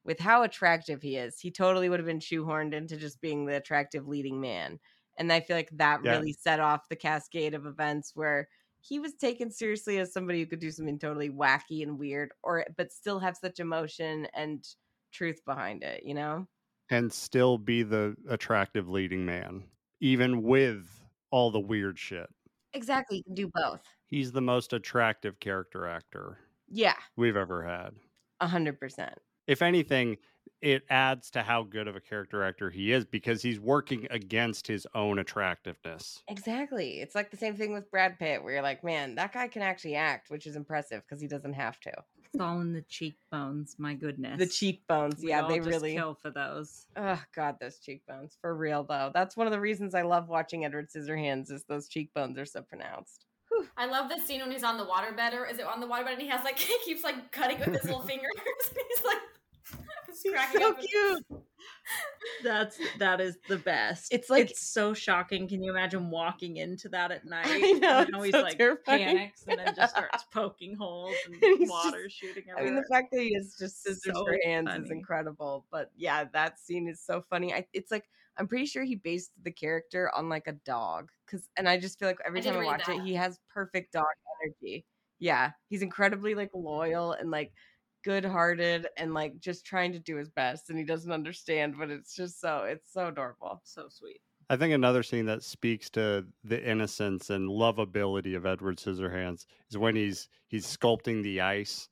with how attractive he is, he totally would have been shoehorned into just being the attractive leading man. And I feel like that Yeah. really set off the cascade of events where he was taken seriously as somebody who could do something totally wacky and weird or but still have such emotion and truth behind it, you know? and still be the attractive leading man, even with all the weird shit. Exactly, you can do both. He's the most attractive character actor Yeah, we've ever had. a hundred percent. If anything, it adds to how good of a character actor he is because he's working mm. against his own attractiveness. Exactly. It's like the same thing with Brad Pitt, where you're like, man, that guy can actually act, which is impressive because he doesn't have to. It's all in the cheekbones. My goodness. The cheekbones, We yeah, all they just really kill for those. Oh God, those cheekbones for real though. That's one of the reasons I love watching Edward Scissorhands. Is those cheekbones are so pronounced. I love the scene when he's on the waterbed, or is it on the waterbed? And he has like he keeps like cutting with his little fingers. and he's like, he's cracking so up. cute. That's that is the best. It's like- it's so shocking. Can you imagine walking into that at night? I know, And he's so like terrifying. panics and then just starts poking holes and water just- shooting I mean, the fact that he has just scissors So for hands is incredible. But yeah, that scene is so funny. I, it's like I'm pretty sure he based the character on like a dog, because and I just feel like every I time I watch it, he has perfect dog energy. Yeah, he's incredibly like loyal and like good-hearted and like just trying to do his best, and he doesn't understand, but it's just so it's so adorable. so sweet. I think another scene that speaks to the innocence and lovability of Edward Scissorhands is when he's he's sculpting the ice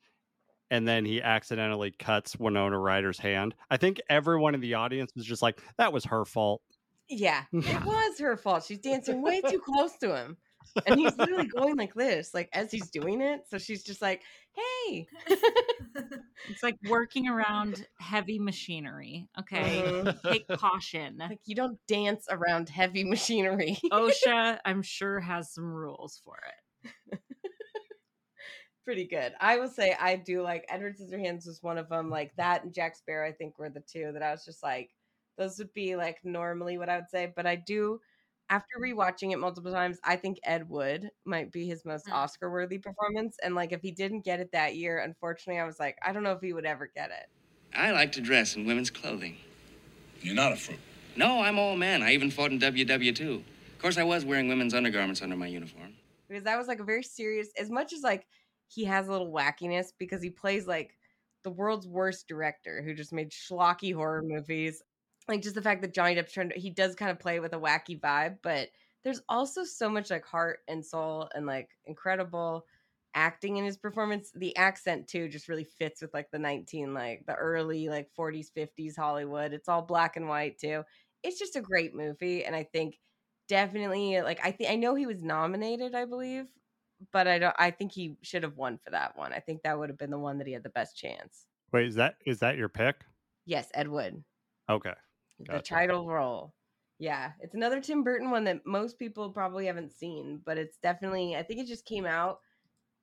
and then he accidentally cuts Winona Ryder's hand. I think everyone in the audience was just like, that was her fault. Yeah, it was her fault. She's dancing way too close to him. And he's literally going like this, like as he's doing it. So she's just like, hey. It's like working around heavy machinery. Okay, Mhm. take caution. Like you don't dance around heavy machinery. OSHA, I'm sure, has some rules for it. Pretty good. I will say I do like Edward Scissorhands was one of them. Like that and Jack Sparrow, I think were the two that I was just like, those would be like normally what I would say. But I do, after rewatching it multiple times, I think Ed Wood might be his most Mm. Oscar worthy performance. And like if he didn't get it that year, unfortunately, I was like, I don't know if he would ever get it. I like to dress in women's clothing. You're not a fruit. No, I'm all man. I even fought in WW2. Of course, I was wearing women's undergarments under my uniform. because that was like a very serious as much as like he has a little wackiness because he plays like the world's worst director who just made schlocky horror movies like just the fact that johnny Depp turned he does kind of play with a wacky vibe but there's also so much like heart and soul and like incredible acting in his performance the accent too just really fits with like the 19 like the early like 40s 50s hollywood it's all black and white too it's just a great movie and i think definitely like I think I know he was nominated, I believe, but I don't I think he should have won for that one. I think that would have been the one that he had the best chance. Wait, is that is that your pick? Yes, Ed Wood. Okay. The title role. Yeah, it's another Tim Burton one that most people probably haven't seen, but it's definitely I think it just came out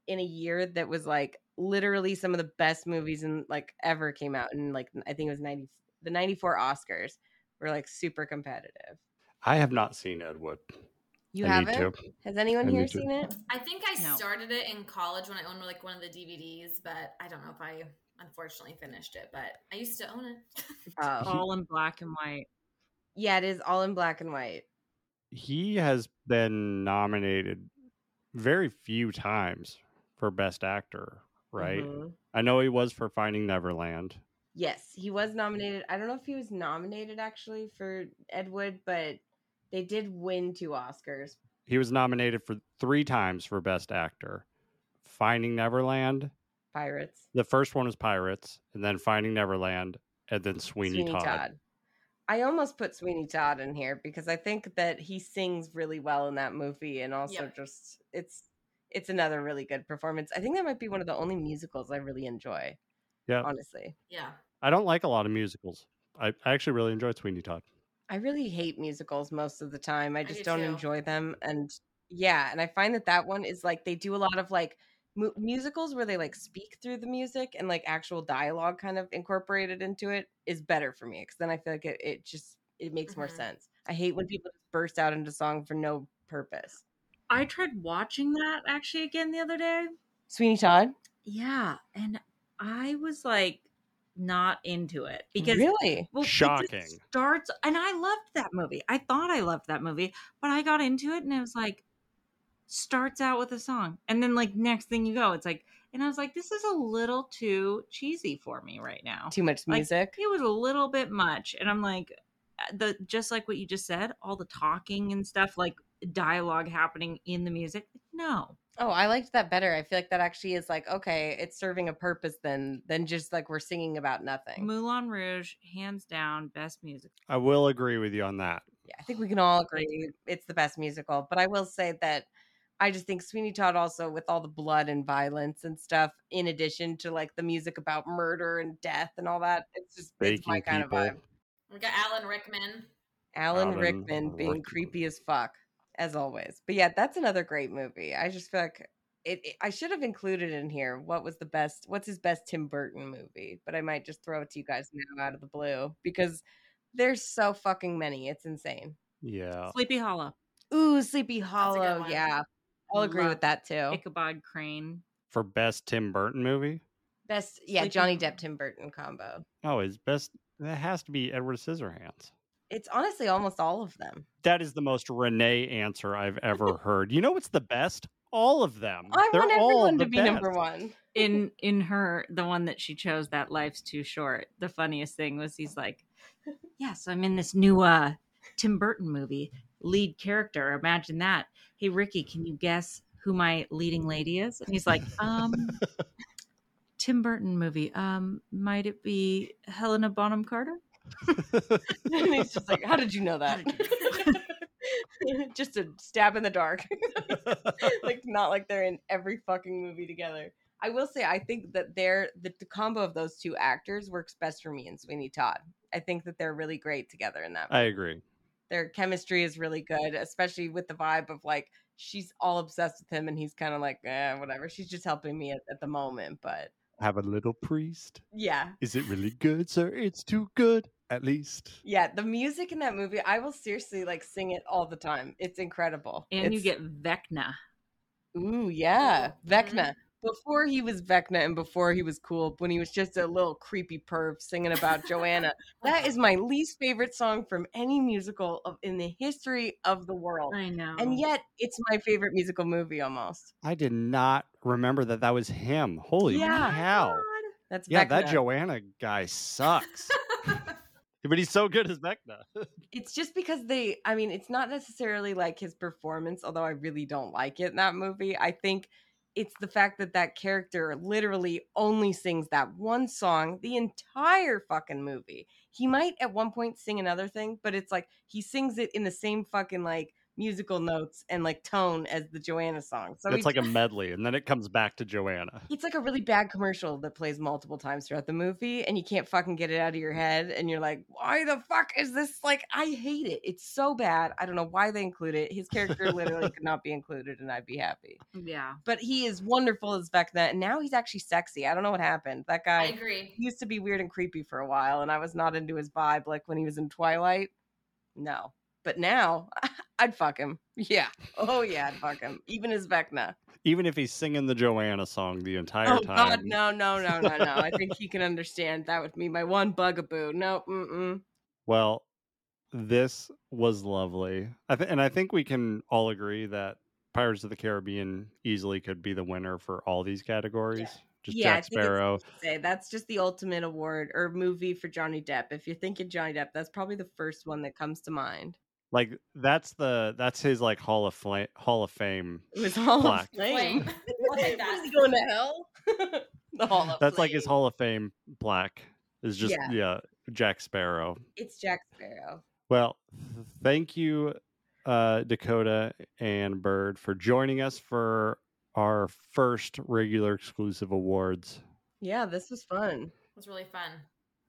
in a year that was like literally some of the best movies in like ever came out and like I think it was 90 the 94 Oscars were like super competitive. I have not seen Ed Wood. You I haven't? Has anyone I here need to. seen it? I think I No. started it in college when I owned like one of the DVDs, but I don't know if I unfortunately finished it. But I used to own it. Oh. All in black and white. Yeah, it is all in black and white. He has been nominated very few times for Best Actor, right? Mhm. I know he was for Finding Neverland. Yes, he was nominated. I don't know if he was nominated actually for Ed Wood, but they did win two Oscars. He was nominated for three times for Best Actor. Finding Neverland. Pirates. The first one was Pirates, and then Finding Neverland, and then Sweeney, Todd. I almost put Sweeney Todd in here because I think that he sings really well in that movie, and also Yep. just it's it's another really good performance. I think that might be one of the only musicals I really enjoy. Yeah. honestly. Yeah. I don't like a lot of musicals. I, I actually really enjoyed Sweeney Todd. I really hate musicals most of the time. I I just do don't too. enjoy them. And yeah, and I find that that one is like they do a lot of like mu- musicals where they like speak through the music and like actual dialogue kind of incorporated into it is better for me because then I feel like it, it just it makes more Mhm. sense. I hate when people just burst out into song for no purpose. I tried watching that actually again the other day. Sweeney Todd, Yeah, and I was like not into it because really? well, Shocking. starts, and I loved that movie. I thought I loved that movie, but I got into it and it was like starts out with a song, and then like next thing you go, it's like, and I was like, this is a little too cheesy for me right now. Too much Like, music. it was a little bit much, and I'm like, uh, the just like what you just said, all the talking and stuff, like dialogue happening in the music. No, Oh, I liked that better. I feel like that actually is like okay, it's serving a purpose then than just like we're singing about nothing. Moulin Rouge, hands down, best music. I will agree with you on that. Yeah, I think we can all agree it's the best musical. But I will say that I just think Sweeney Todd also with all the blood and violence and stuff, in addition to like the music about murder and death and all that, it's just it's my kind people. of vibe. We got Alan Rickman. Alan, Alan Rickman being Rickman. creepy as fuck, as always. But yeah, that's another great movie. I just feel like it, it- I should have included in here what was the best, what's his best Tim Burton movie. But I might just throw it to you guys now out of the blue because there's so fucking many. It's insane. Yeah. Sleepy Hollow, Ooh, Sleepy Hollow. Yeah, I'll agree with that too. Ichabod Crane. For best Tim Burton movie? Best, yeah, Sleepy Johnny Depp Tim Burton combo. Oh, his best. That has to be Edward Scissorhands. It's honestly almost all of them. That is the most Renee answer I've ever heard. You know what's the best? All of them. I They're want everyone the to be number one. in in her the one that she chose that life's too short the funniest thing was he's like yes i'm in this new uh tim burton movie lead character imagine that hey ricky can you guess who my leading lady is and he's like um tim burton movie um might it be helena bonham carter and he's just like, "How did you know that?" just a stab in the dark. like not like they're in every fucking movie together. I will say, I think that they're the, the combo of those two actors works best for me and Sweeney Todd. I think that they're really great together in that. I agree. Their chemistry is really good, especially with the vibe of like she's all obsessed with him and he's kind of like, eh, whatever. She's just helping me at, at the moment, but Have a little priest. yeah, Is it really good, sir? It's too good, at least. yeah. The music in that movie, I will seriously like sing it all the time. It's incredible, and you get vecna Ooh, yeah. Ooh, Vecna. Before he was Vecna and before he was cool, when he was just a little creepy perv singing about Johanna. That is my least favorite song from any musical of, in the history of the world. i know And yet, it's my favorite musical movie almost. I did not remember that that was him. Holy Yeah. cow. That's Yeah, Vecna. that Johanna guy sucks. but he's so good as Vecna. It's just because they, I mean, it's not necessarily like his performance, although I really don't like it in that movie. I think it's the fact that that character literally only sings that one song the entire fucking movie. He might at one point sing another thing, but it's like he sings it in the same fucking like musical notes and like tone as the Johanna song. So it's he's like a medley, and then it comes back to Johanna. it's like a really bad commercial that plays multiple times throughout the movie and you can't fucking get it out of your head and you're like why the fuck is this? Like i hate it. It's so bad. I don't know why they include it. His character literally could not be included and i'd be happy. Yeah. But he is wonderful as vecna and now he's actually sexy. I don't know what happened. That guy I agree. used to be weird and creepy for a while and i was not into his vibe like when he was in twilight. No but now i'd fuck him yeah oh yeah i'd fuck him even as vecna Even if he's singing the Johanna song the entire Oh time. God, no, no, no, no, no! I think he can understand. That would be my one bugaboo. No, mm-mm. Well, this was lovely. I th- and I think we can all agree that Pirates of the Caribbean easily could be the winner for all these categories. Just yeah, Jack Sparrow. safe to say that's just the ultimate award or movie for Johnny Depp. If you're thinking Johnny Depp, that's probably the first one that comes to mind. Like that's the that's his like Hall of Flame Hall of Fame. It was Hall plaque. of Flame. Flame. I'll take What, that. is he going to hell? the Hall of Fame. That's like his Hall of Fame plaque. Is just Yeah. yeah, Jack Sparrow. It's Jack Sparrow. Well, thank you, uh, Dakota and Bird, for joining us for our first regular exclusive awards. Yeah, this was fun. It was really fun.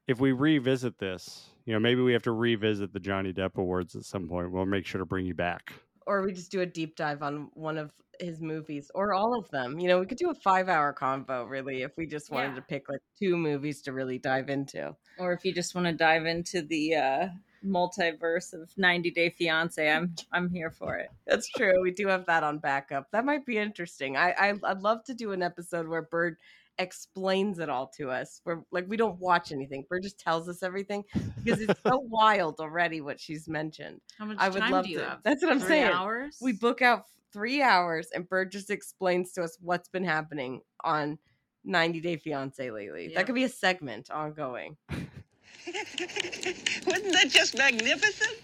If we revisit this, you know, maybe we have to revisit the Johnny Depp Awards at some point. We'll make sure to bring you back. Or we just do a deep dive on one of his movies or all of them. You know, we could do a five hour combo really if we just wanted Yeah. to pick like two movies to really dive into. Or if you just want to dive into the uh, multiverse of 90 Day Fiance, I'm I'm here for it. That's true. We do have that on backup. That might be interesting. I, I I'd love to do an episode where Bird explains it all to us. Where like we don't watch anything. Bird just tells us everything because it's so wild already what she's mentioned. How much I would time love do you to. have? That's what I'm Three saying. hours? We book out three hours and Bird just explains to us what's been happening on 90 Day Fiance lately. That could be a segment ongoing. Wasn't that just magnificent?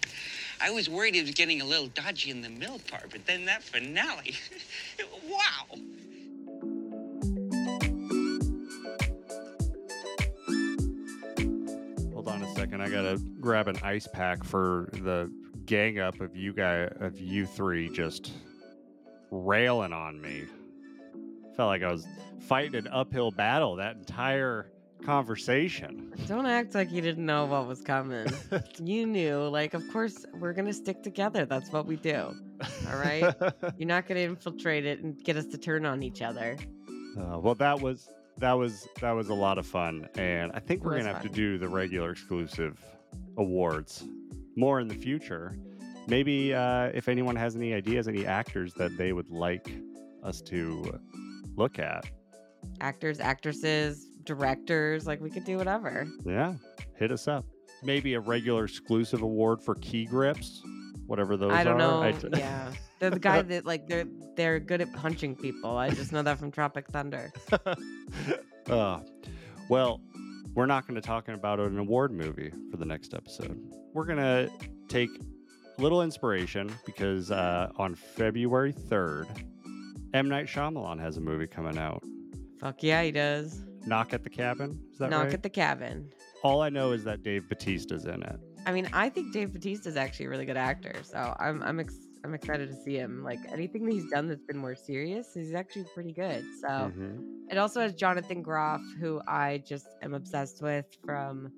I was worried it was getting a little dodgy in the middle part, but then that finale. wow. Second. I gotta grab an ice pack for the gang up of you guys of you three just railing on me. Felt like I was fighting an uphill battle that entire conversation. Don't act like you didn't know what was coming. you knew. Like, of course, we're going to stick together. That's what we do. All right? You're not going to infiltrate it and get us to turn on each other. Uh, well, that was that was that was a lot of fun, and I think we're gonna have to do the regular exclusive awards more in the future. Maybe uh, if anyone has any ideas, any actors that they would like us to look at, Actors, actresses, directors, like, we could do whatever. yeah, hit us up. Maybe a regular exclusive award for key grips, whatever those I don't are. know. yeah. They're the guy that, like, they're they're good at punching people. I just know that from Tropic Thunder. Uh, well, we're not going to talk about an award movie for the next episode. We're going to take a little inspiration because uh, on February 3rd, M. Night Shyamalan has a movie coming out. Fuck yeah, he does. Knock at the Cabin. Is that Knock right? at the cabin. All I know is that Dave Batista's in it. I mean, I think Dave Batista is actually a really good actor, so I'm I'm ex- I'm excited to see him. Like anything that he's done that's been more serious, he's actually pretty good. So Mhm. it also has Jonathan Groff, who I just am obsessed with from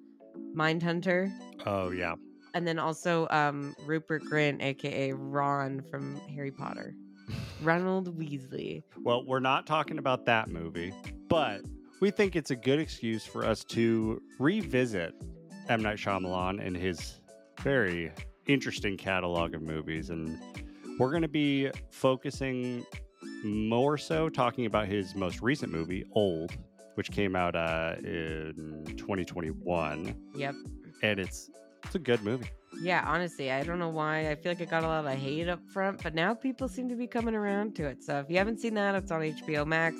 Mindhunter, Oh, yeah. and then also um, Rupert Grint, aka Ron from Harry Potter, Ronald Weasley. Well, we're not talking about that movie, but we think it's a good excuse for us to revisit M. Night Shyamalan and his very interesting catalog of movies. And we're going to be focusing more so talking about his most recent movie, Old, which came out uh, in 2021. Yep. And it's it's a good movie. Yeah, honestly, I don't know why. I feel like it got a lot of hate up front, but now people seem to be coming around to it. So if you haven't seen that, it's on HBO Max.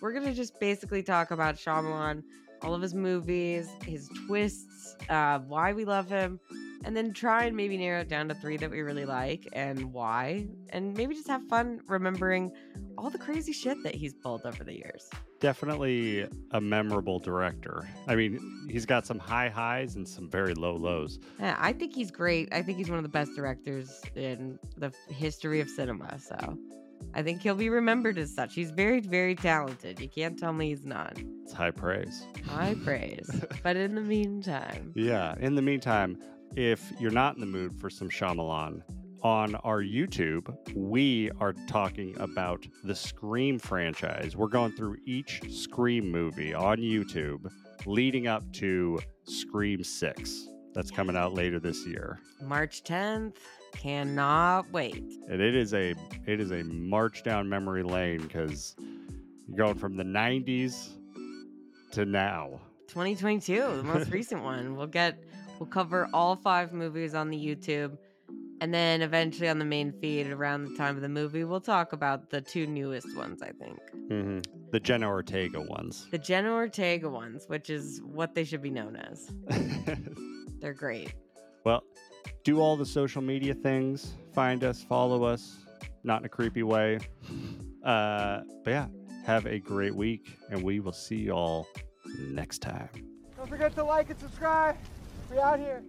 We're gonna just basically talk about Shyamalan, all of his movies, his twists, uh, why we love him, and then try and maybe narrow it down to three that we really like and why, and maybe just have fun remembering all the crazy shit that he's pulled over the years. Definitely a memorable director. I mean, he's got some high highs and some very low lows. Yeah, I think he's great. I think he's one of the best directors in the history of cinema. So I think he'll be remembered as such. He's very, very talented. You can't tell me he's not. It's high praise. High praise. but in the meantime, Yeah. In the meantime, if you're not in the mood for some Shyamalan, on our YouTube, we are talking about the Scream franchise. We're going through each Scream movie on YouTube leading up to Scream 6. That's coming out later this year. March 10th, cannot wait. And it is a it is a march down memory lane because you're going from the 90s to now. 2022, the most recent one. We'll get, we'll cover all five movies on the YouTube. And then eventually on the main feed around the time of the movie, we'll talk about the two newest ones, I think. hmm The Jenna Ortega ones. The Jenna Ortega ones, which is what they should be known as. They're great. Well, do all the social media things. Find us, follow us, not in a creepy way. Uh, but yeah, have a great week, and we will see y'all next time. Don't forget to like and subscribe. We out here.